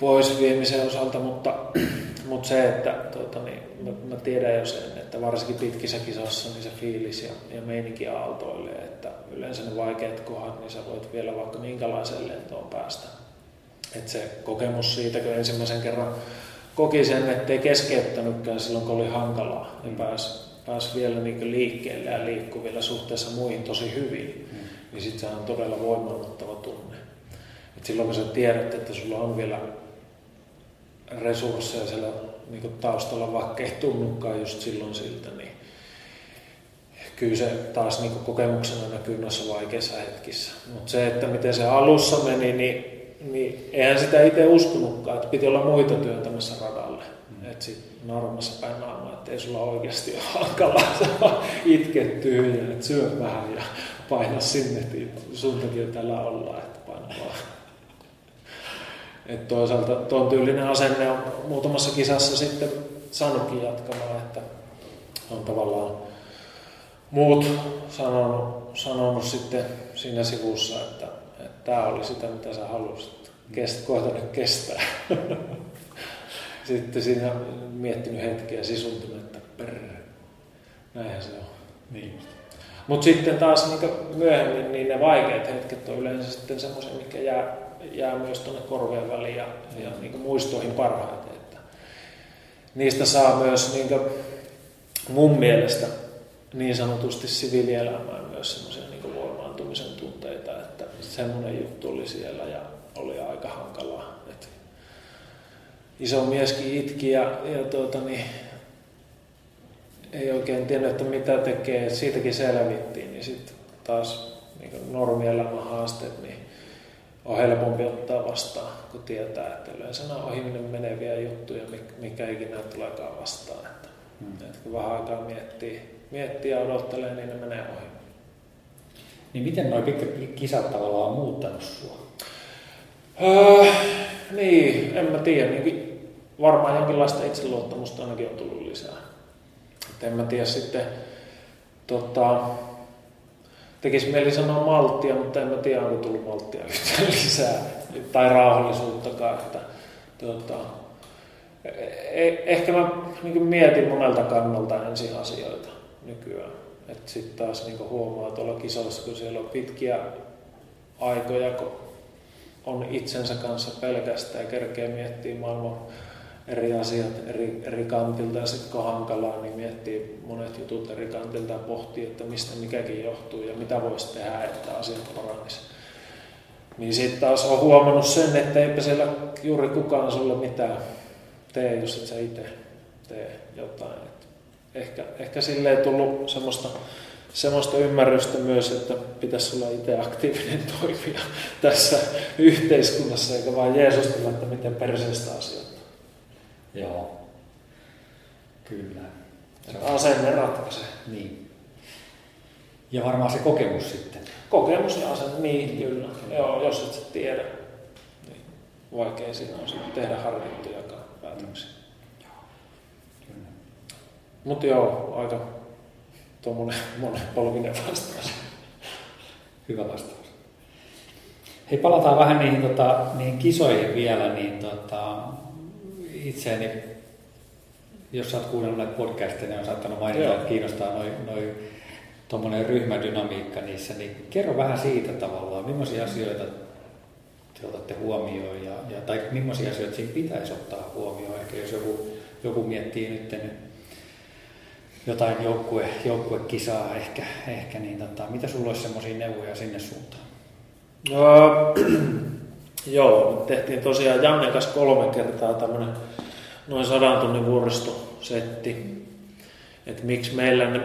pois viemisen osalta, mutta, <clears throat> mutta se, että tuota, niin, mä, mä tiedän jo sen, että varsinkin pitkissä kisoissa niin se fiilis ja, ja meininki aaltoilee, että yleensä ne vaikeat kohdat, niin sä voit vielä vaikka minkälaiseen lentoon päästä. Että se kokemus siitä, kun ensimmäisen kerran koki sen, ettei keskeyttänytkään silloin, kun oli hankalaa, niin pääsi pääs vielä niin liikkeelle ja liikkui vielä suhteessa muihin tosi hyvin, mm. niin sitten se on todella voimannuttava tunne. Et silloin kun sä tiedät, että sulla on vielä resursseja siellä niin taustalla, vaikka ei tunnukaan just silloin siltä, niin kyllä se taas niin kokemuksena näkyy noissa vaikeissa hetkissä. Mutta se, että miten se alussa meni, niin, niin eihän sitä itse uskonutkaan, että piti olla muita työntämässä radalle. Mm. Että sitten naurumassa päin naamaa, että ei sulla oikeasti ole hankalaa, <laughs> se itket tyhjää, että syö vähän ja paina sinne, että sun takia täällä ollaan, että paina vaan. Et toisaalta tuon tyylinen asenne on muutamassa kisassa sitten saanutkin jatkamaan, että on tavallaan muut sanonut, sanonut sitten siinä sivussa, että, että tämä oli sitä, mitä sä halusit. Kest, koeta nyt kestää. <laughs> sitten siinä miettinyt hetkeä sisuntunut, että perre, näinhän se on. Niin. Mutta sitten taas niin myöhemmin niin ne vaikeat hetket on yleensä sitten semmoisia, mikä jää jää myös tuonne korvien väliin ja, ja niin kuin muistoihin parhaiten. Että niistä saa myös niin kuin mun mielestä niin sanotusti siviilielämään myös semmoisia niin voimaantumisen tunteita, että semmoinen juttu oli siellä ja oli aika hankalaa. Että iso mieskin itki ja, ja tuota, niin, ei oikein tiennyt, että mitä tekee. Siitäkin selvittiin, niin sitten taas niin normielämän haasteet, niin on helpompi ottaa vastaan, kun tietää, että yleensä nämä ohiminen meneviä juttuja, mikä ikinä tuleekaan vastaan. Että, hmm. että kun vähän aikaa miettii, miettii ja odottelee, niin ne menee ohi. Niin miten nuo pitkät kisat tavallaan on muuttanut sua? Öö, niin, en mä tiedä. Niin varmaan jonkinlaista itseluottamusta ainakin on tullut lisää. Et en mä tiedä sitten, tota, tekisi mieli sanoa malttia, mutta en mä tiedä, onko tullut malttia yhtään <laughs> lisää. Tai rauhallisuuttakaan. Että, tuota, e- ehkä mä niin mietin monelta kannalta ensin asioita nykyään. Että sitten taas niin huomaa tuolla kisoissa, kun siellä on pitkiä aikoja, kun on itsensä kanssa pelkästään ja kerkee miettiä maailman eri asiat eri, eri kantilta ja sitten kun hankalaa, niin miettii monet jutut eri kantilta ja pohtii, että mistä mikäkin johtuu ja mitä voisi tehdä, että asiat paranisi. Niin sitten taas on huomannut sen, että eipä siellä juuri kukaan sulle mitään tee, jos et sä itse tee jotain. Et ehkä, ehkä silleen tullut semmoista semmoista ymmärrystä myös, että pitäisi olla itse aktiivinen <laughs> toimija tässä yhteiskunnassa, eikä vain jeesustella, että miten perseestä asioita. Joo, kyllä. Asenne ratkaisee. Niin. Ja varmaan se kokemus sitten. Kokemus ja asenne, niin kyllä. Joo, jos et sä tiedä, niin vaikea siinä on sitten tehdä harkittuja päätöksiä. Mutta joo, aika tuommoinen monenpolvinen vastaus. Hyvä vastaus. Hei, palataan vähän niihin, tota, niihin kisoihin vielä, niin tota, itseäni, jos sä oot kuunnellut näitä podcasteja, niin on saattanut mainita, Joo. että kiinnostaa noin noi, tuommoinen ryhmädynamiikka niissä, niin kerro vähän siitä tavallaan, millaisia asioita te otatte huomioon ja, ja tai millaisia asioita siinä pitäisi ottaa huomioon, ehkä jos joku, joku miettii nyt jotain joukkue, joukkuekisaa ehkä, ehkä niin tota, mitä sulla olisi semmoisia neuvoja sinne suuntaan? No, <clears throat> joo, tehtiin tosiaan Janne kanssa kolme kertaa tämmöinen noin sadan tunnin vuoristosetti. Että miksi meillä ne,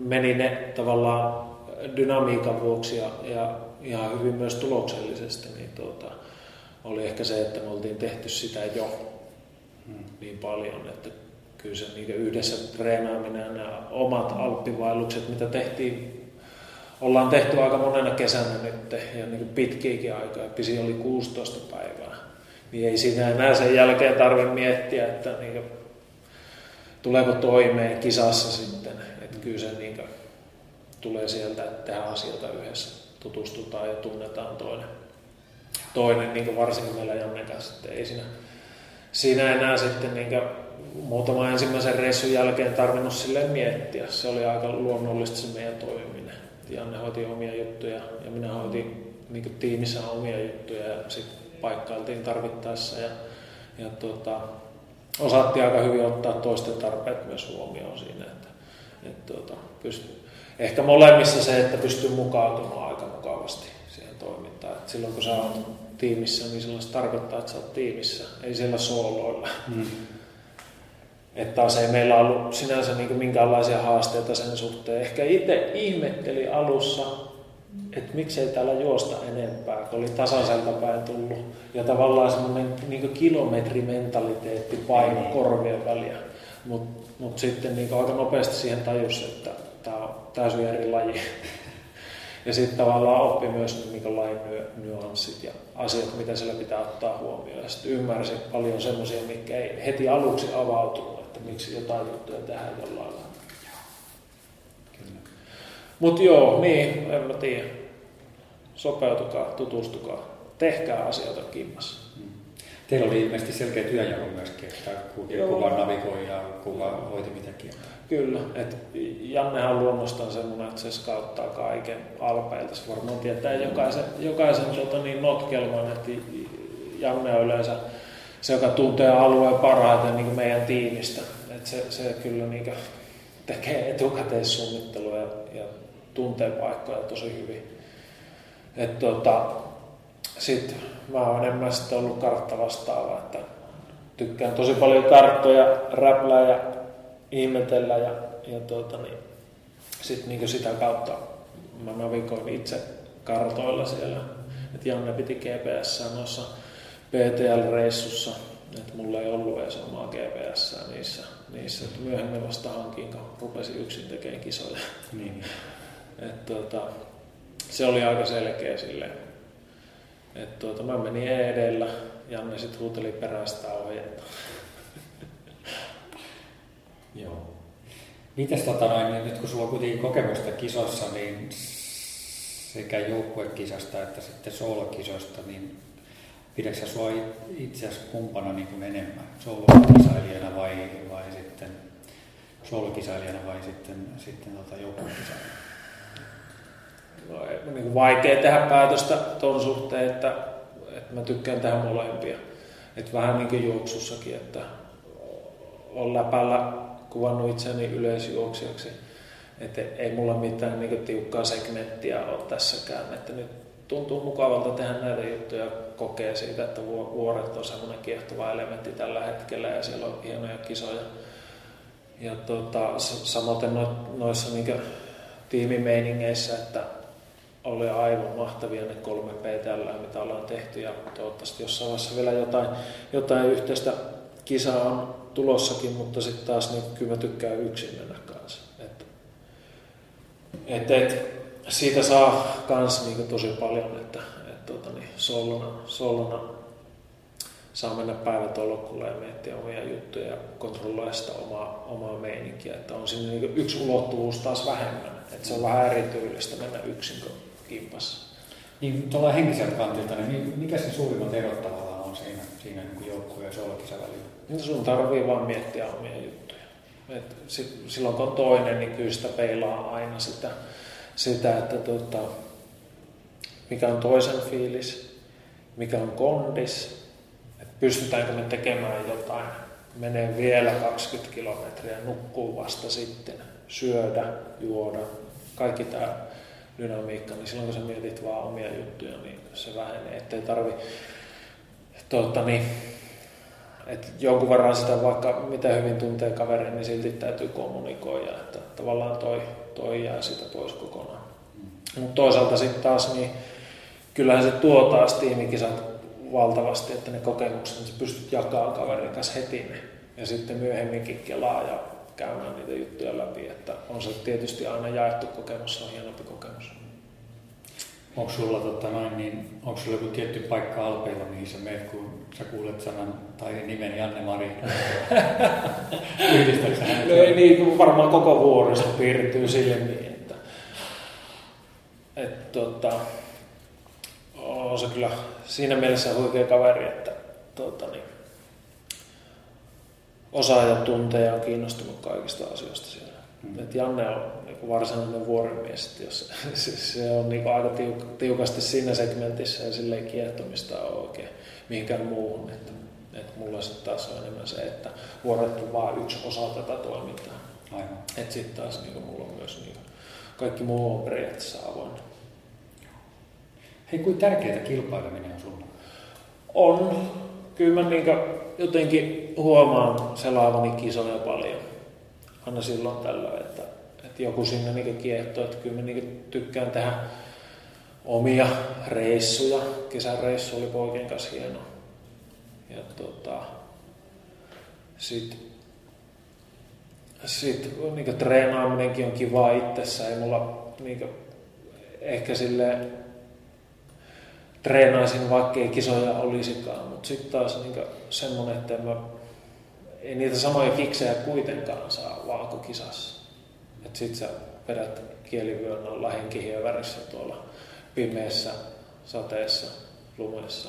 meni ne tavallaan dynamiikan vuoksi ja, ja ihan hyvin myös tuloksellisesti, niin tuota, oli ehkä se, että me oltiin tehty sitä jo hmm. niin paljon, että kyllä se niin yhdessä treenaaminen ja omat alppivaellukset, mitä tehtiin, ollaan tehty aika monena kesänä nyt ja niin pitkiäkin aikaa, pisi oli 16 päivää, niin ei siinä enää sen jälkeen tarvitse miettiä, että niin tuleeko toimeen kisassa sitten, että kyllä se niin tulee sieltä, että tehdään asioita yhdessä, tutustutaan ja tunnetaan toinen, toinen niin varsinkin meillä Janne kanssa, että ei siinä, siinä enää sitten niin muutama ensimmäisen reissun jälkeen tarvinnut sille miettiä. Se oli aika luonnollista se meidän toimiminen. Janne hoiti omia juttuja ja minä hoitin niin tiimissä omia juttuja ja sitten paikkailtiin tarvittaessa. Ja, ja tuota, osattiin aika hyvin ottaa toisten tarpeet myös huomioon siinä. Että, että tuota, pyst- ehkä molemmissa se, että pystyy mukautumaan aika mukavasti siihen toimintaan. Et silloin kun sä oot tiimissä, niin silloin se tarkoittaa, että sä oot tiimissä, ei siellä sooloilla. Mm. Että taas ei meillä ollut sinänsä niin minkäänlaisia haasteita sen suhteen. Ehkä itse ihmetteli alussa, että miksei täällä juosta enempää, kun oli tasaiselta päin tullut. Ja tavallaan semmoinen niin kilometrimentaliteetti paino korvien väliä. Mutta mut sitten niin aika nopeasti siihen tajus, että tämä on täysin eri laji. <laughs> Ja sitten tavallaan oppi myös niin lain nyanssit ja asiat, mitä siellä pitää ottaa huomioon. Ja sitten ymmärsi paljon semmoisia, mikä ei heti aluksi avautunut että miksi jotain juttuja tehdään jollain lailla. Mutta joo, niin, en mä tiedä. Sopeutukaa, tutustukaa, tehkää asioita kimmassa. Mm. Teillä oli ilmeisesti selkeä työjako myöskin, että kuka navigoi ja kuka hoiti mitäkin. Kyllä, että Jannehan on luonnostaan semmoinen, että se skauttaa kaiken alpeilta. Se varmaan tietää jokaisen, jokaisen tuota, niin notkelman, että Janne on yleensä se, joka tuntee alueen parhaiten niin meidän tiimistä. Et se, se kyllä niin tekee etukäteissuunnittelua ja, ja tuntee paikkoja tosi hyvin. Et tota, sitten mä oon enemmän sitten ollut kartta vastaava, että tykkään tosi paljon karttoja, räplää ja ihmetellä ja, ja tota, niin, sitten niin sitä kautta mä navigoin itse kartoilla siellä. Et Janne piti GPS noissa PTL-reissussa, että mulla ei ollut edes omaa GPS niissä, niissä. Että myöhemmin vasta hankin, kun rupesin yksin tekemään kisoja. Niin. <laughs> Et, tuota, se oli aika selkeä silleen. Et, tuota, mä menin edellä, Janne sitten huuteli perästä ohjetta. <laughs> Joo. Mites tota noin, nyt kun sulla on kuitenkin kokemusta kisossa, niin sekä joukkuekisasta että sitten soolokisoista, niin pidätkö sua itseäsi kumpana niin kuin enemmän, soolokisailijana vai, vai sitten soolokisailijana vai sitten, sitten tota joukkuekisailijana? No, niin kuin vaikea tehdä päätöstä tuon suhteen, että, että mä tykkään tehdä molempia. Että vähän niin kuin juoksussakin, että on läpällä kuvannut itseni yleisjuoksijaksi. Että ei mulla mitään niin tiukkaa segmenttiä ole tässäkään, että nyt tuntuu mukavalta tehdä näitä juttuja, kokee siitä, että vuoret on semmoinen kiehtova elementti tällä hetkellä ja siellä on hienoja kisoja. Ja tota, samoin no, noissa niin tiimimeiningeissä, että oli aivan mahtavia ne kolme PTL, mitä ollaan tehty ja toivottavasti jossain vaiheessa vielä jotain, jotain yhteistä kisaa on tulossakin, mutta sitten taas niin kyllä mä tykkään yksin mennä kanssa. Et, et, et, siitä saa kans niin tosi paljon, että et, tota, niin, solona, solona saa mennä päivätolkulle ja miettiä omia juttuja ja kontrolloida sitä omaa, omaa meininkiä. Että on siinä niin yksi ulottuvuus taas vähemmän. Että se on vähän erityylistä mennä yksin kuin kimpassa. Niin tuolla henkiseltä kantilta, niin mikä se suurimmat erot tavallaan on siinä, siinä niin joukkueen ja solokisa välillä? Niin sun tarvii vaan miettiä omia juttuja. Et sit, silloin kun on toinen, niin kyllä sitä peilaa aina sitä, sitä että tota, mikä on toisen fiilis, mikä on kondis, että pystytäänkö me tekemään jotain, menee vielä 20 kilometriä, nukkuu vasta sitten, syödä, juoda, kaikki tämä dynamiikka, niin silloin kun sä mietit vaan omia juttuja, niin se vähenee, ettei tarvi tuota, niin, että jonkun verran sitä vaikka mitä hyvin tuntee kaverin, niin silti täytyy kommunikoida, että tavallaan toi, toi jää sitä pois kokonaan. Mm. Mutta toisaalta sitten taas, niin kyllähän se tuo taas tiimikisat valtavasti, että ne kokemukset, niin sä pystyt jakamaan kaverin kanssa heti ne. Ja sitten myöhemminkin kelaa ja käymään niitä juttuja läpi, että on se tietysti aina jaettu kokemus, se on hienompi kokemus. Onko sulla, tota noin, niin, onko sulla joku tietty paikka Alpeilla, mihin sä menet, kun sä kuulet sanan tai nimen Janne Mari? <laughs> Yhdistätkö no ei niin, varmaan koko vuoristo piirtyy sille niin, että, että tota, on se kyllä siinä mielessä huikea kaveri, että tota, niin, osaa ja tuntee ja on kiinnostunut kaikista asioista siellä. Mm. Et Janne on varsinainen vuorimies, jos, <laughs> se, se on niin aika tiuk, tiukasti siinä segmentissä ja silleen kiehtomista on oikein mihinkään muuhun. Että, että mulla sitten taas on enemmän se, että vuoret on vain yksi osa tätä toimintaa. Aivan. Että sitten taas niin mulla on myös niin kaikki muu on periaatteessa avoin. Hei, kuinka tärkeää kilpaileminen on sulla? On. Kyllä mä niin jotenkin huomaan selaavani kisoja paljon. Aina silloin tällä, että, että joku sinne niin kiehtoo, että kyllä mä niin tykkään tehdä omia reissuja. Kesäreissu oli poikien kanssa hieno. Ja tota, sitten sit, niin treenaaminenkin on kiva itsessä. Ei mulla niin ehkä silleen treenaisin, vaikka ei kisoja olisikaan, mutta sitten taas niin semmoinen, että mä, ei niitä samoja kiksejä kuitenkaan saa vaakokisassa. Että sit sä vedät kielivyön alla henkihiä värissä tuolla pimeässä, sateessa, lumessa,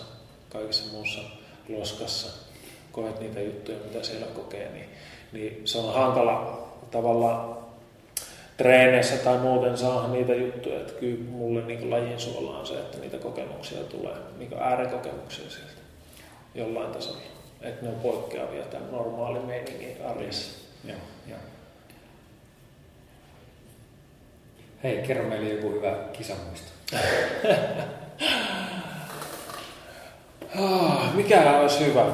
kaikessa muussa loskassa, koet niitä juttuja, mitä siellä kokee, niin, niin se on hankala tavallaan treeneissä tai muuten saa niitä juttuja, että kyllä mulle niin lajin suola on se, että niitä kokemuksia tulee, niin äärikokemuksia sieltä jollain tasolla. Että ne on poikkeavia tämän normaalin meiningin arjessa. Joo, joo. Hei, kerro meille joku hyvä kisamuisto. Ah, mikä olisi hyvä?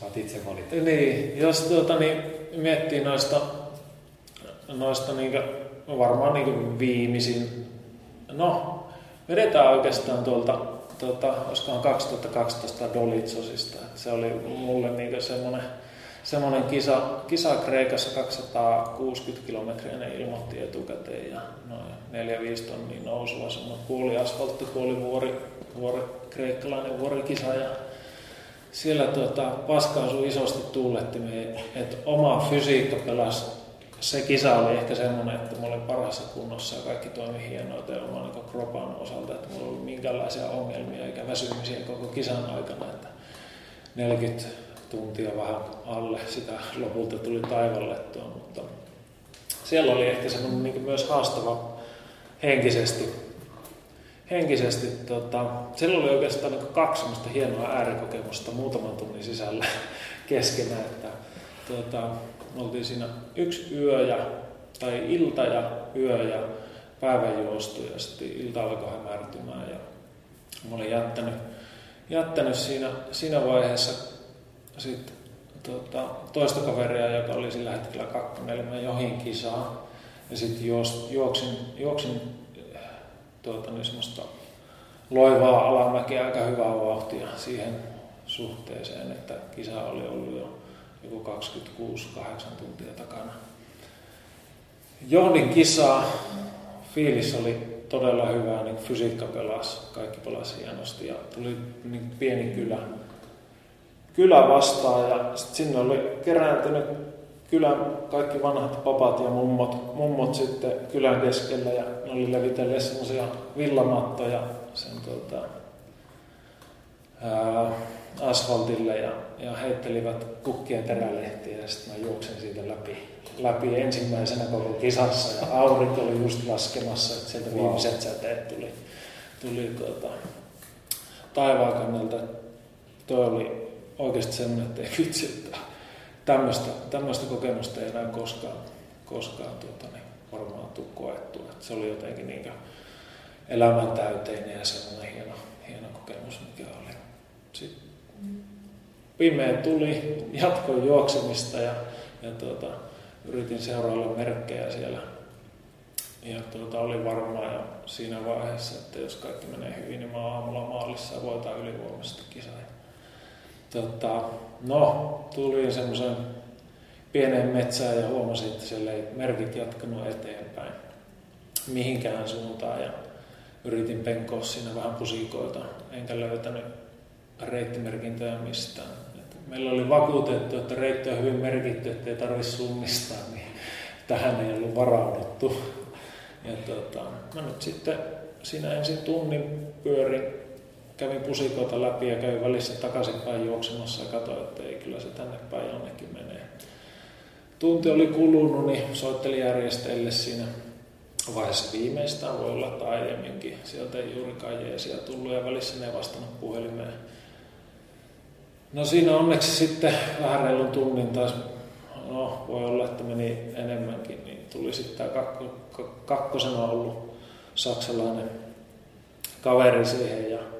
Saat itse valita. Niin, jos tuota, niin, miettii noista, noista niin varmaan niin viimeisin, no vedetään oikeastaan tuolta, tuota, olisikohan 2012 Dolitsosista. Se oli mulle niin semmoinen, semmoinen kisa, kisa Kreikassa 260 kilometriä, ne ilmoitti etukäteen ja noin 4-5 tonnia nousua, semmoinen puoli asfaltti, puoli vuori, vuori, kreikkalainen vuorikisa ja siellä tuota, paska osui isosti tuulettimeen, että oma fysiikka pelasi. Se kisa oli ehkä semmoinen, että mä olin parhaassa kunnossa ja kaikki toimi hienoita oman niin kropan osalta, että mulla ei ollut minkäänlaisia ongelmia eikä väsymisiä koko kisan aikana. Että 40 tuntia vähän alle. Sitä lopulta tuli taivallettua, mutta siellä oli ehkä semmoinen niin myös haastava henkisesti. Henkisesti, tota, siellä oli oikeastaan niin kaksi semmoista hienoa äärikokemusta muutaman tunnin sisällä <laughs> keskenään, että tota, oltiin siinä yksi yö ja, tai ilta ja yö ja päivän juostu ja sitten ilta alkoi hämärtymään ja mä olin jättänyt, jättänyt siinä, siinä vaiheessa sit tota, toista kaveria, joka oli sillä hetkellä kakkonen, mä johin kisaa. Ja sitten juoksin, juoksin tuota, niin semmoista loivaa alamäkeä, aika hyvää vauhtia siihen suhteeseen, että kisa oli ollut jo joku 26-8 tuntia takana. Johdin kisaa, fiilis oli todella hyvä, niin fysiikka pelasi, kaikki pelasi hienosti ja tuli niin pieni kylä, kylä vastaan ja sit sinne oli kerääntynyt kylän kaikki vanhat papat ja mummot, mummot sitten kylän keskellä ja ne oli levitelleet semmoisia villamattoja sen tuota, ää, asfaltille ja, ja heittelivät kukkia terälehtiä ja sitten mä juoksin siitä läpi, läpi ensimmäisenä koko kisassa ja aurinko oli just laskemassa, että sieltä viimeiset säteet tuli, tuli tuota, taivaan kannalta. Tuo oli oikeasti semmoinen, että ei vitsi, että tämmöistä, tämmöistä kokemusta ei enää koskaan, koskaan tuota, niin varmaan tule koettua. Että se oli jotenkin niin elämäntäyteinen ja semmoinen hieno, hieno kokemus, mikä oli. Sitten pimeä tuli, jatkoin juoksemista ja, ja tuota, yritin seurailla merkkejä siellä. Ja tuota, oli varmaan jo siinä vaiheessa, että jos kaikki menee hyvin, niin mä aamulla maalissa voitaan ylivoimaisesti kisaa. Tota, no, tulin semmoisen pienen metsään ja huomasin, että siellä ei merkit jatkanut eteenpäin mihinkään suuntaan. Ja yritin penkoa siinä vähän pusikoita, enkä löytänyt reittimerkintöjä mistään. Et meillä oli vakuutettu, että reitti on hyvin merkitty, että ei tarvitse suunnistaa, niin tähän ei ollut varauduttu. Ja tota, mä nyt sitten siinä ensin tunnin pyörin, kävin pusikoita läpi ja kävin välissä takaisinpäin juoksemassa ja katsoin, että ei kyllä se tänne päin jonnekin menee. Tunti oli kulunut, niin soittelin järjestäjille siinä vaiheessa viimeistään, voi olla tai aiemminkin. Sieltä ei juurikaan jeesiä tullut ja välissä ne ei vastannut puhelimeen. No siinä onneksi sitten vähän reilun tunnin taas, no voi olla, että meni enemmänkin, niin tuli sitten tämä kakko, kakkosena ollut saksalainen kaveri siihen ja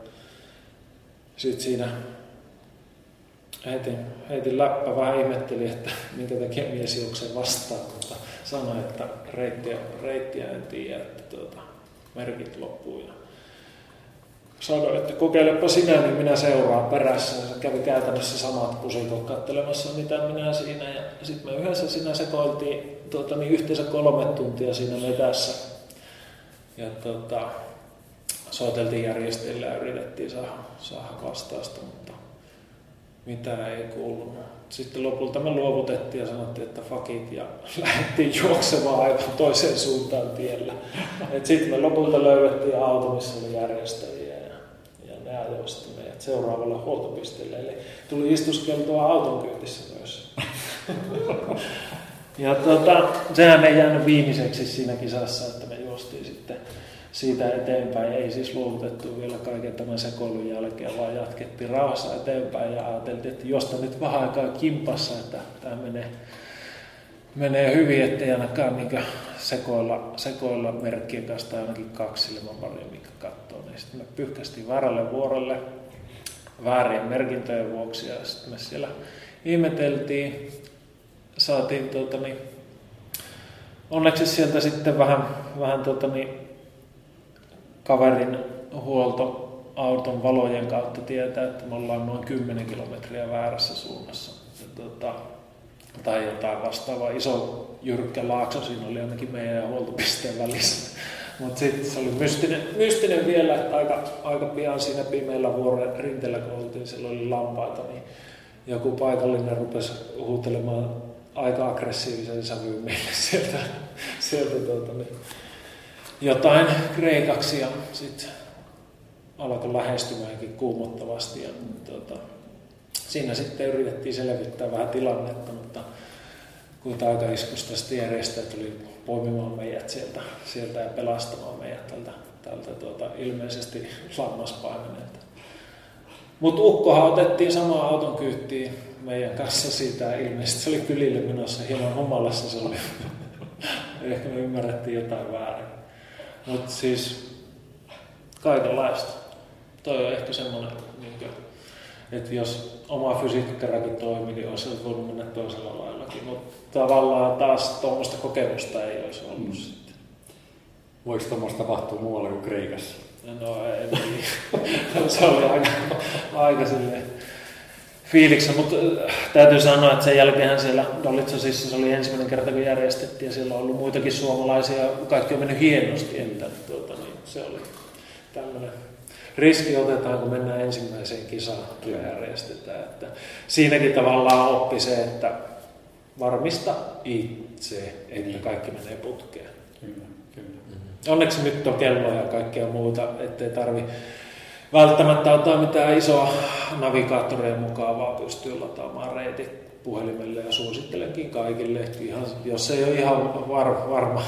sitten siinä heitin, heitin läppä, vähän ihmetteli, että minkä takia mies juoksee vastaan, mutta sanoi, että reittiä, reittiä en tiedä, että tuota, merkit loppuu. Ja sanoi, että kokeilepa sinä, niin minä seuraan perässä. Ja se kävi käytännössä samat pusikot katselemassa, mitä minä siinä. Ja sitten me yhdessä siinä sekoiltiin tuota, niin yhteensä kolme tuntia siinä metässä. Ja tuota, soiteltiin järjestäjille ja yritettiin saada, saada vastausta, mutta mitä ei kuulunut. Sitten lopulta me luovutettiin ja sanottiin, että fakit ja <laughs> lähdettiin juoksemaan aivan toiseen suuntaan tiellä. Sitten me lopulta löydettiin auto, missä oli järjestäjiä ja, ja ne ajoivat meidät seuraavalle huoltopisteelle. Eli tuli istuskeltua auton kyytissä myös. <laughs> ja tota, sehän ei jäänyt viimeiseksi siinä kisassa, että me juostiin siitä eteenpäin ei siis luovutettu vielä kaiken tämän sekoilun jälkeen, vaan jatkettiin rauhassa eteenpäin ja ajateltiin, että josta nyt vähän aikaa kimpassa, että tämä menee, menee hyvin, ettei ainakaan niin sekoilla, sekoilla merkkien kanssa tai ainakin kaksi paljon, mikä katsoo. Niin sitten me pyyhkästiin väärälle vuorolle väärien merkintöjen vuoksi ja sitten me siellä ihmeteltiin, saatiin tuota, niin, onneksi sieltä sitten vähän, vähän tuota, niin, kaverin huoltoauton valojen kautta tietää, että me ollaan noin 10 kilometriä väärässä suunnassa. Ja, tota, tai jotain vastaavaa. Iso jyrkkä laakso siinä oli ainakin meidän huoltopisteen välissä. Mutta sitten se oli mystinen, mystinen vielä, että aika, aika pian siinä pimeällä vuoren rinteellä, kun oltiin, siellä oli lampaita, niin joku paikallinen rupesi huutelemaan aika aggressiivisen sävyyn meille sieltä, sieltä tuota, niin, jotain kreikaksi ja sitten alkoi lähestymäänkin kuumottavasti. Ja, tuota, siinä sitten yritettiin selvittää vähän tilannetta, mutta kun taikaiskusta sitten järjestäjä tuli poimimaan meidät sieltä, sieltä ja pelastamaan meidät tältä, tältä tuota, ilmeisesti lammaspaimeneelta. Mutta ukkohan otettiin sama auton kyyttiin meidän kanssa siitä ilmeisesti se oli kylille menossa hieman humalassa se oli. <laughs> Ehkä me ymmärrettiin jotain väärin. Mutta siis kaikenlaista. Toi on ehkä semmoinen niin että jos oma fysiikkarakin toimi, niin olisi voinut mennä toisella laillakin. Mutta tavallaan taas tuommoista kokemusta ei olisi ollut mm. sitten. Voiko tuommoista tapahtua muualla kuin Kreikassa? No ei, niin. <laughs> se oli aika, aika silleen fiiliksä, mutta äh, täytyy sanoa, että sen jälkeen siellä Dolitsosissa se oli ensimmäinen kerta, kun järjestettiin ja siellä on ollut muitakin suomalaisia, kaikki on mennyt hienosti, että tuota, niin se oli tämmöinen riski otetaan, kun mennään ensimmäiseen kisaan ja järjestetään. Että siinäkin tavallaan oppi se, että varmista itse, että kaikki menee putkeen. Kyllä, kyllä. Onneksi nyt on kelloja ja kaikkea muuta, ettei tarvi välttämättä ottaa mitään isoa navigaattoreja mukaan, vaan pystyy lataamaan reitit puhelimelle ja suosittelenkin kaikille, ihan, jos ei ole ihan var, varma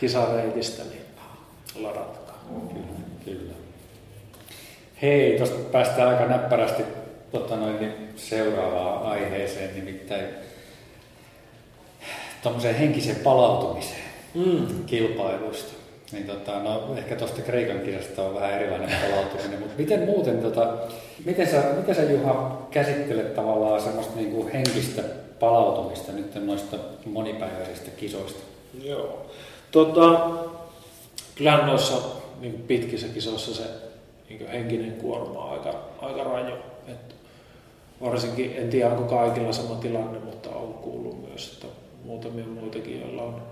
kisareitistä, niin ladatkaa. Kyllä, kyllä. Hei, tuosta päästään aika näppärästi tota noin, niin seuraavaan aiheeseen, nimittäin tuommoiseen henkiseen palautumiseen mm. kilpailuista. Niin tota, no, ehkä tuosta Kreikan kisasta on vähän erilainen palautuminen, mutta miten muuten, tota, miten, sä, miten sä Juha käsittelet tavallaan semmoista niin kuin henkistä palautumista nyt noista monipäiväisistä kisoista? Joo. Tota, kyllähän noissa niin pitkissä kisoissa se niin henkinen kuorma on aika, aika raju. Et varsinkin, en tiedä onko kaikilla sama tilanne, mutta on kuullut myös, että muutamia muitakin, joilla on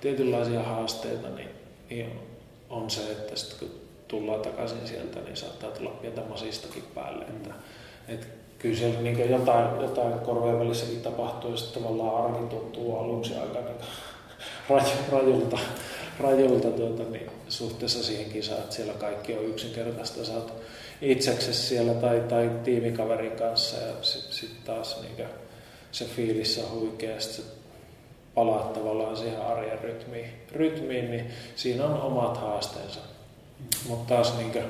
tietynlaisia haasteita, niin niin on se, että sitten kun tullaan takaisin sieltä, niin saattaa tulla pientä masistakin päälle. Että, että kyllä siellä niin jotain, jotain korvien välissäkin tapahtuu, ja sitten tavallaan arki tuntuu aluksi aika <laughs> niin rajulta, rajulta tuota, niin suhteessa siihen kisaan, että siellä kaikki on yksinkertaista. Sä oot itseksesi siellä tai, tai tiimikaverin kanssa ja sitten sit taas niin se fiilissä on huikea. Sitten palaa tavallaan siihen arjen rytmiin, rytmiin niin siinä on omat haasteensa. Mm. Mutta taas niin kuin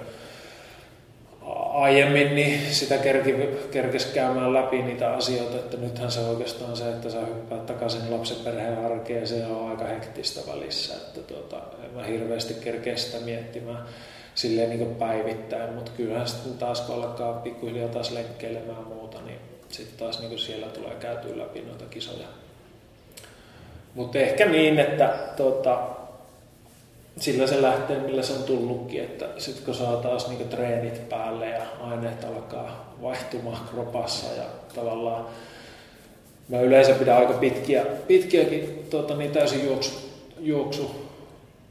aiemmin niin sitä kerki, kerkesi käymään läpi niitä asioita, että nythän se oikeastaan se, että sä hyppäät takaisin lapsen perheen arkeen, se on aika hektistä välissä, että tuota, mä hirveästi kerkeä sitä miettimään silleen niin päivittäin, mutta kyllähän sitten taas kun alkaa pikkuhiljaa taas lenkkeilemään muuta, niin sitten taas niin siellä tulee käytyä läpi noita kisoja mutta ehkä niin, että tota, sillä se lähtee, millä se on tullutkin, että sitten kun saa taas niinku treenit päälle ja aineet alkaa vaihtumaan kropassa ja tavallaan mä yleensä pidän aika pitkiä, pitkiäkin tota, niin täysin juoksu, juoksu,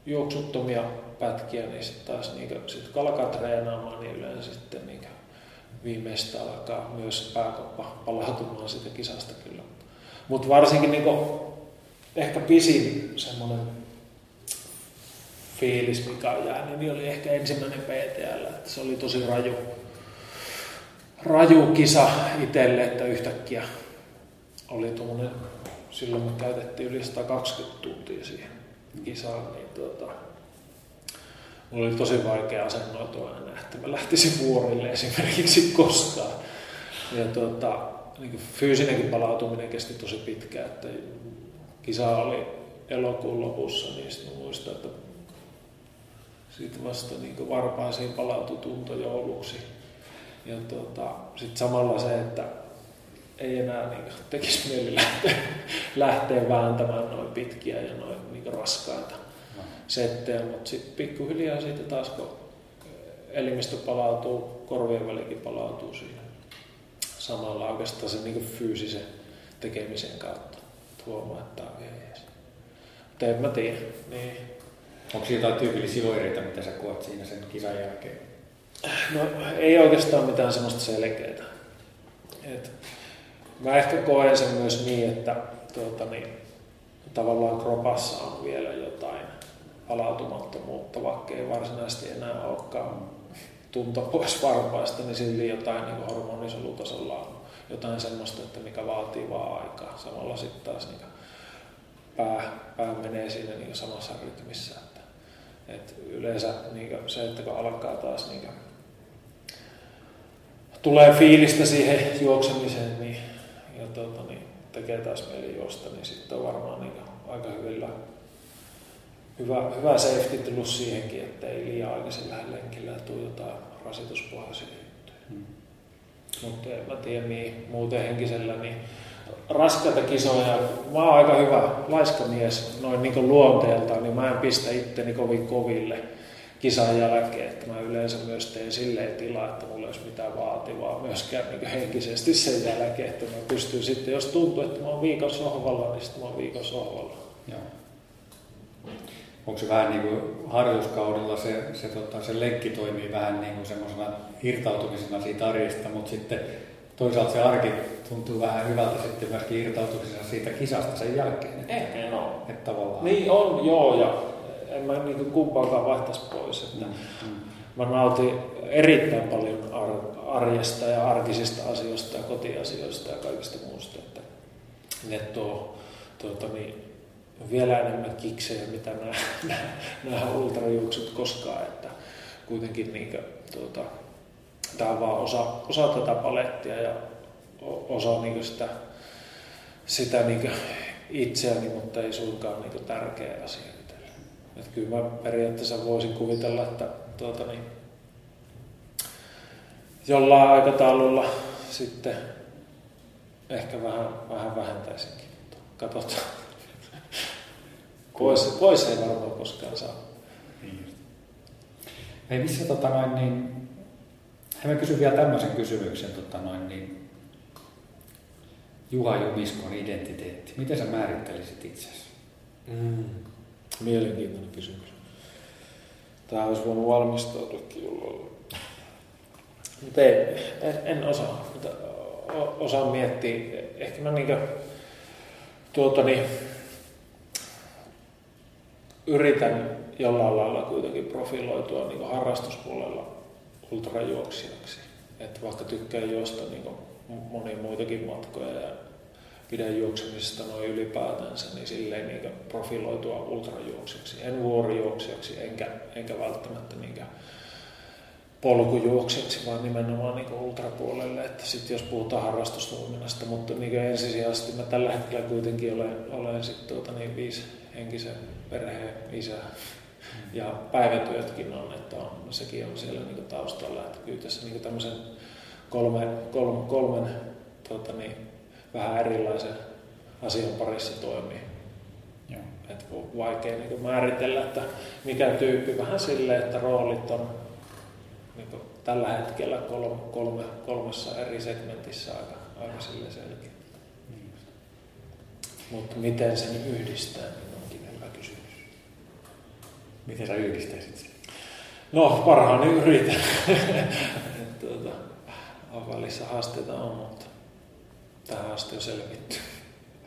juoksuttomia pätkiä, niin sitten taas niinku, sit kun alkaa treenaamaan, niin yleensä sitten niinku, viimeistä alkaa myös pääkoppa palautumaan siitä kisasta kyllä. Mutta varsinkin niinku, ehkä pisin semmoinen fiilis, mikä on jäänyt, niin oli ehkä ensimmäinen PTL, että se oli tosi raju, raju kisa itselle, että yhtäkkiä oli tuommoinen, silloin me käytettiin yli 120 tuntia siihen kisaan, niin tuota, mulla oli tosi vaikea asennoitua enää, että mä lähtisin vuorille esimerkiksi koskaan. Ja tuota, niin fyysinenkin palautuminen kesti tosi pitkään, että kisa oli elokuun lopussa, niin sitten muistan, että sitten vasta niin varpaisiin palautui tunto jouluksi. Ja tuota, sitten samalla se, että ei enää niin tekisi mieli lähteä, lähteä vääntämään noin pitkiä ja noin niin raskaita no. settejä, mutta sitten pikkuhiljaa siitä taas, kun elimistö palautuu, korvien välikin palautuu siinä samalla oikeastaan se niin fyysisen tekemisen kautta huomaa, että on ihan jees. Mutta en mä tiedä. Niin. Onko jotain tyypillisiä oireita, mitä sä koet siinä sen kisan jälkeen? No ei oikeastaan mitään semmoista selkeää. Et mä ehkä koen sen myös niin, että tuota, niin, tavallaan kropassa on vielä jotain palautumattomuutta, vaikka ei varsinaisesti enää olekaan tunto pois varpaista, niin silti jotain niin hormonisolutasolla on jotain semmoista, että mikä vaatii vaan aikaa. Samalla sitten taas niin pää, pää menee siinä niin samassa rytmissä. Että, et yleensä niin se, että kun alkaa taas niin tulee fiilistä siihen juoksemiseen niin, ja tuota, niin tekee taas mieli juosta, niin sitten on varmaan niin aika hyvillä, hyvä, hyvä safety tullut siihenkin, että ei liian aikaisin lähde lenkillä tule jotain rasituspohjaisia juttuja. Hmm. Mutta en mä tiedä niin muuten henkisellä, niin raskaita kisoja. Mä oon aika hyvä laiska mies noin niin luonteeltaan, niin mä en pistä itteni kovin koville kisan jälkeen, että mä yleensä myös teen silleen tilaa, että mulla ei olisi mitään vaativaa myöskään niin henkisesti sen jälkeen, että mä pystyn sitten, jos tuntuu, että mä oon viikon sohvalla, niin sitten mä oon viikon sohvalla. Joo. Onko se vähän niin kuin harjoituskaudella se, se, tota, se lenkki toimii vähän niin kuin semmoisena irtautumisena siitä arjesta, mutta sitten toisaalta se arki tuntuu vähän hyvältä sitten myöskin irtautumisena siitä kisasta sen jälkeen. Ehkä no. Että tavallaan... Niin on, joo, ja en mä niin kumpaakaan vaihtaisi pois. Että mm, mm. Mä nautin erittäin paljon ar- arjesta ja arkisista asioista ja kotiasioista ja kaikista muusta. Että ne tuo, tuota, niin, vielä enemmän kiksejä, mitä nämä, <laughs> nämä ultrajuoksut koskaan. Että kuitenkin niin kuin, tuota, tämä on vaan osa, osa tätä palettia ja osa niin sitä, sitä niin itseäni, mutta ei suinkaan niin tärkeä asia itselle. Että kyllä mä periaatteessa voisin kuvitella, että tuota, niin, jollain aikataululla sitten ehkä vähän, vähän vähentäisinkin, mutta katsotaan. Pois, pois ei varmaan koskaan saa. Niin. Ei missä tota noin, niin ja mä kysyn vielä tämmöisen kysymyksen, tota noin, niin Juha Jumiskon identiteetti. Miten sä määrittelisit itsesi? Mm. Mielenkiintoinen kysymys. Tämä olisi voinut valmistautuakin jollain Mutta en, en osaa. Mutta osaan miettiä. Ehkä mä niinkö, tuota niin, yritän jollain lailla kuitenkin profiloitua niin harrastuspuolella ultrajuoksijaksi. Että vaikka tykkään juosta niin monia muitakin matkoja ja pidän juoksemisesta noin ylipäätänsä, niin silleen niin profiloitua ultrajuoksijaksi. En vuorijuoksijaksi, enkä, enkä välttämättä niin polkujuoksijaksi, vaan nimenomaan niin ultrapuolelle. Että sitten jos puhutaan harrastustoiminnasta, mutta niin ensisijaisesti mä tällä hetkellä kuitenkin olen, olen sit tuota niin viisi henkisen perheen isä ja päivätyötkin on, että on, sekin on siellä niin taustalla. Että kyllä tässä niin tämmöisen kolme, kolme, kolmen tota niin, vähän erilaisen asian parissa toimii. Joo. Et vaikea niin määritellä, että mikä tyyppi. Vähän silleen, että roolit on niin tällä hetkellä kolme, kolme, kolmessa eri segmentissä aika, aika sille selkeä. Niin. Mutta miten sen yhdistää, Miten sä yhdistäisit sen? No, parhaani yritän. <laughs> tuota, välissä haasteita on, mutta tähän asti on selvitty.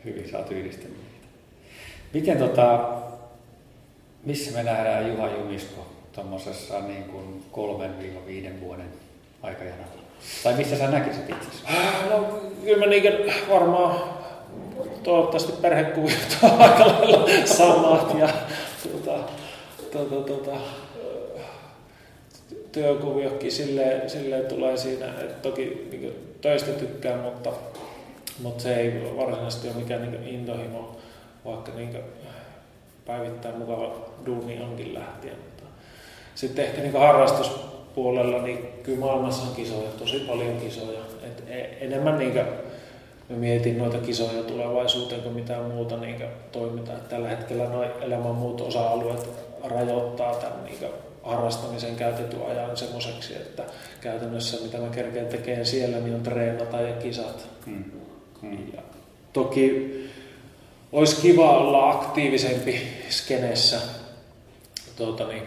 Hyvin, sä oot yhdistänyt. Miten tota, missä me nähdään Juha Jumisko tuommoisessa niin kuin kolmen viiva viiden vuoden aikajana? Tai missä sä näkisit itsesi? No, kyllä mä niin varmaan toivottavasti perhekuviot on aika lailla samat ja tuota, tuota, tuota, työkuviokin silleen, silleen tulee siinä, että toki niin töistä tykkään, mutta, mutta se ei varsinaisesti ole mikään niin intohimo, vaikka niin päivittäin mukava duuni onkin lähtien. Sitten ehkä niin harrastuspuolella, niin kyllä maailmassa on kisoja, tosi paljon kisoja. Et e, enemmän niin mä mietin noita kisoja tulevaisuuteen kuin mitään muuta niin toimintaa. Tällä hetkellä noin elämän muut osa-alueet rajoittaa tämän niin harrastamisen käytetyn ajan semmoiseksi, että käytännössä mitä mä kerkeen tekemään siellä, niin on treenata ja kisat. Hmm. Hmm. Ja toki olisi kiva olla aktiivisempi skenessä tuota niin,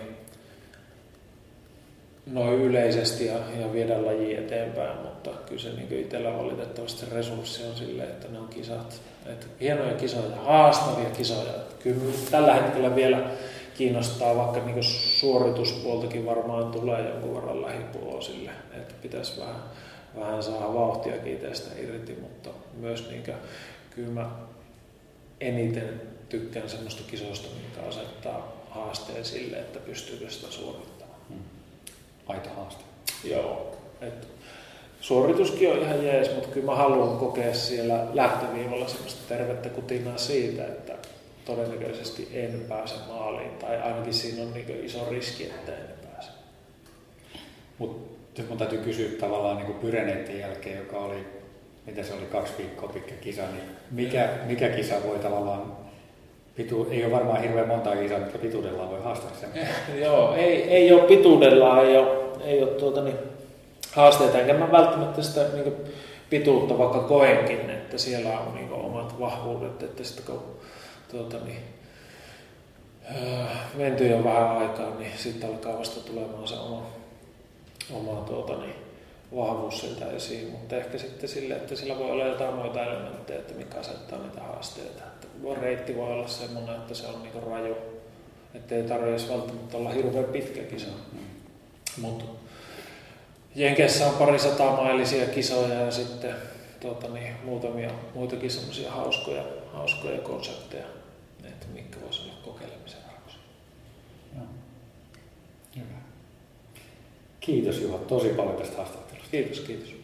noin yleisesti ja, ja viedä laji eteenpäin, mutta kyllä se niin itsellä valitettavasti resurssi on sille, että ne on kisat. Että hienoja kisoja, haastavia kisoja. Kyllä tällä hetkellä vielä kiinnostaa, vaikka niin suorituspuoltakin varmaan tulee jonkun verran lähivuosille, että pitäisi vähän, vähän saada vauhtia itsestä irti, mutta myös niin kuin, kyllä mä eniten tykkään semmoista kisoista, mikä asettaa haasteen sille, että pystyykö sitä suorittamaan. Hmm. Aito haaste. Joo. Et suorituskin on ihan jees, mutta kyllä mä haluan kokea siellä lähtöviivalla semmoista tervettä kutinaa siitä, että todennäköisesti en pääse maaliin, tai ainakin siinä on niin iso riski, että en pääse. Mutta nyt mun täytyy kysyä tavallaan niin Pyreneiden jälkeen, joka oli, mitä se oli, kaksi viikkoa pitkä kisa, niin mikä, mikä kisa voi tavallaan, pitu, ei ole varmaan hirveän monta kisaa, mitkä pituudellaan voi haastaa sen. <laughs> Joo, ei, ei ole pituudellaan, ei ole, ei ole tuota, niin, haasteita, enkä mä välttämättä sitä niin pituutta, vaikka koenkin, että siellä on niin omat vahvuudet, että sitten kun tuota, niin, menty jo vähän aikaa, niin sitten alkaa vasta tulemaan se oma, oma tuota, niin, vahvuus siltä esiin, mutta ehkä sitten sille, että sillä voi olla jotain muita elementtejä, että mikä asettaa niitä haasteita. Että reitti voi olla semmoinen, että se on niin raju, että ei tarvitse välttämättä olla hirveän pitkä kisa. Mutta Jenkeissä on pari mailisia kisoja ja sitten tuota, niin, muutamia muitakin semmoisia hauskoja, hauskoja konsepteja, että mitkä voisi olla kokeilemisen arvoisia. Hyvä. Kiitos Juha tosi paljon tästä haastattelusta. Kiitos, kiitos.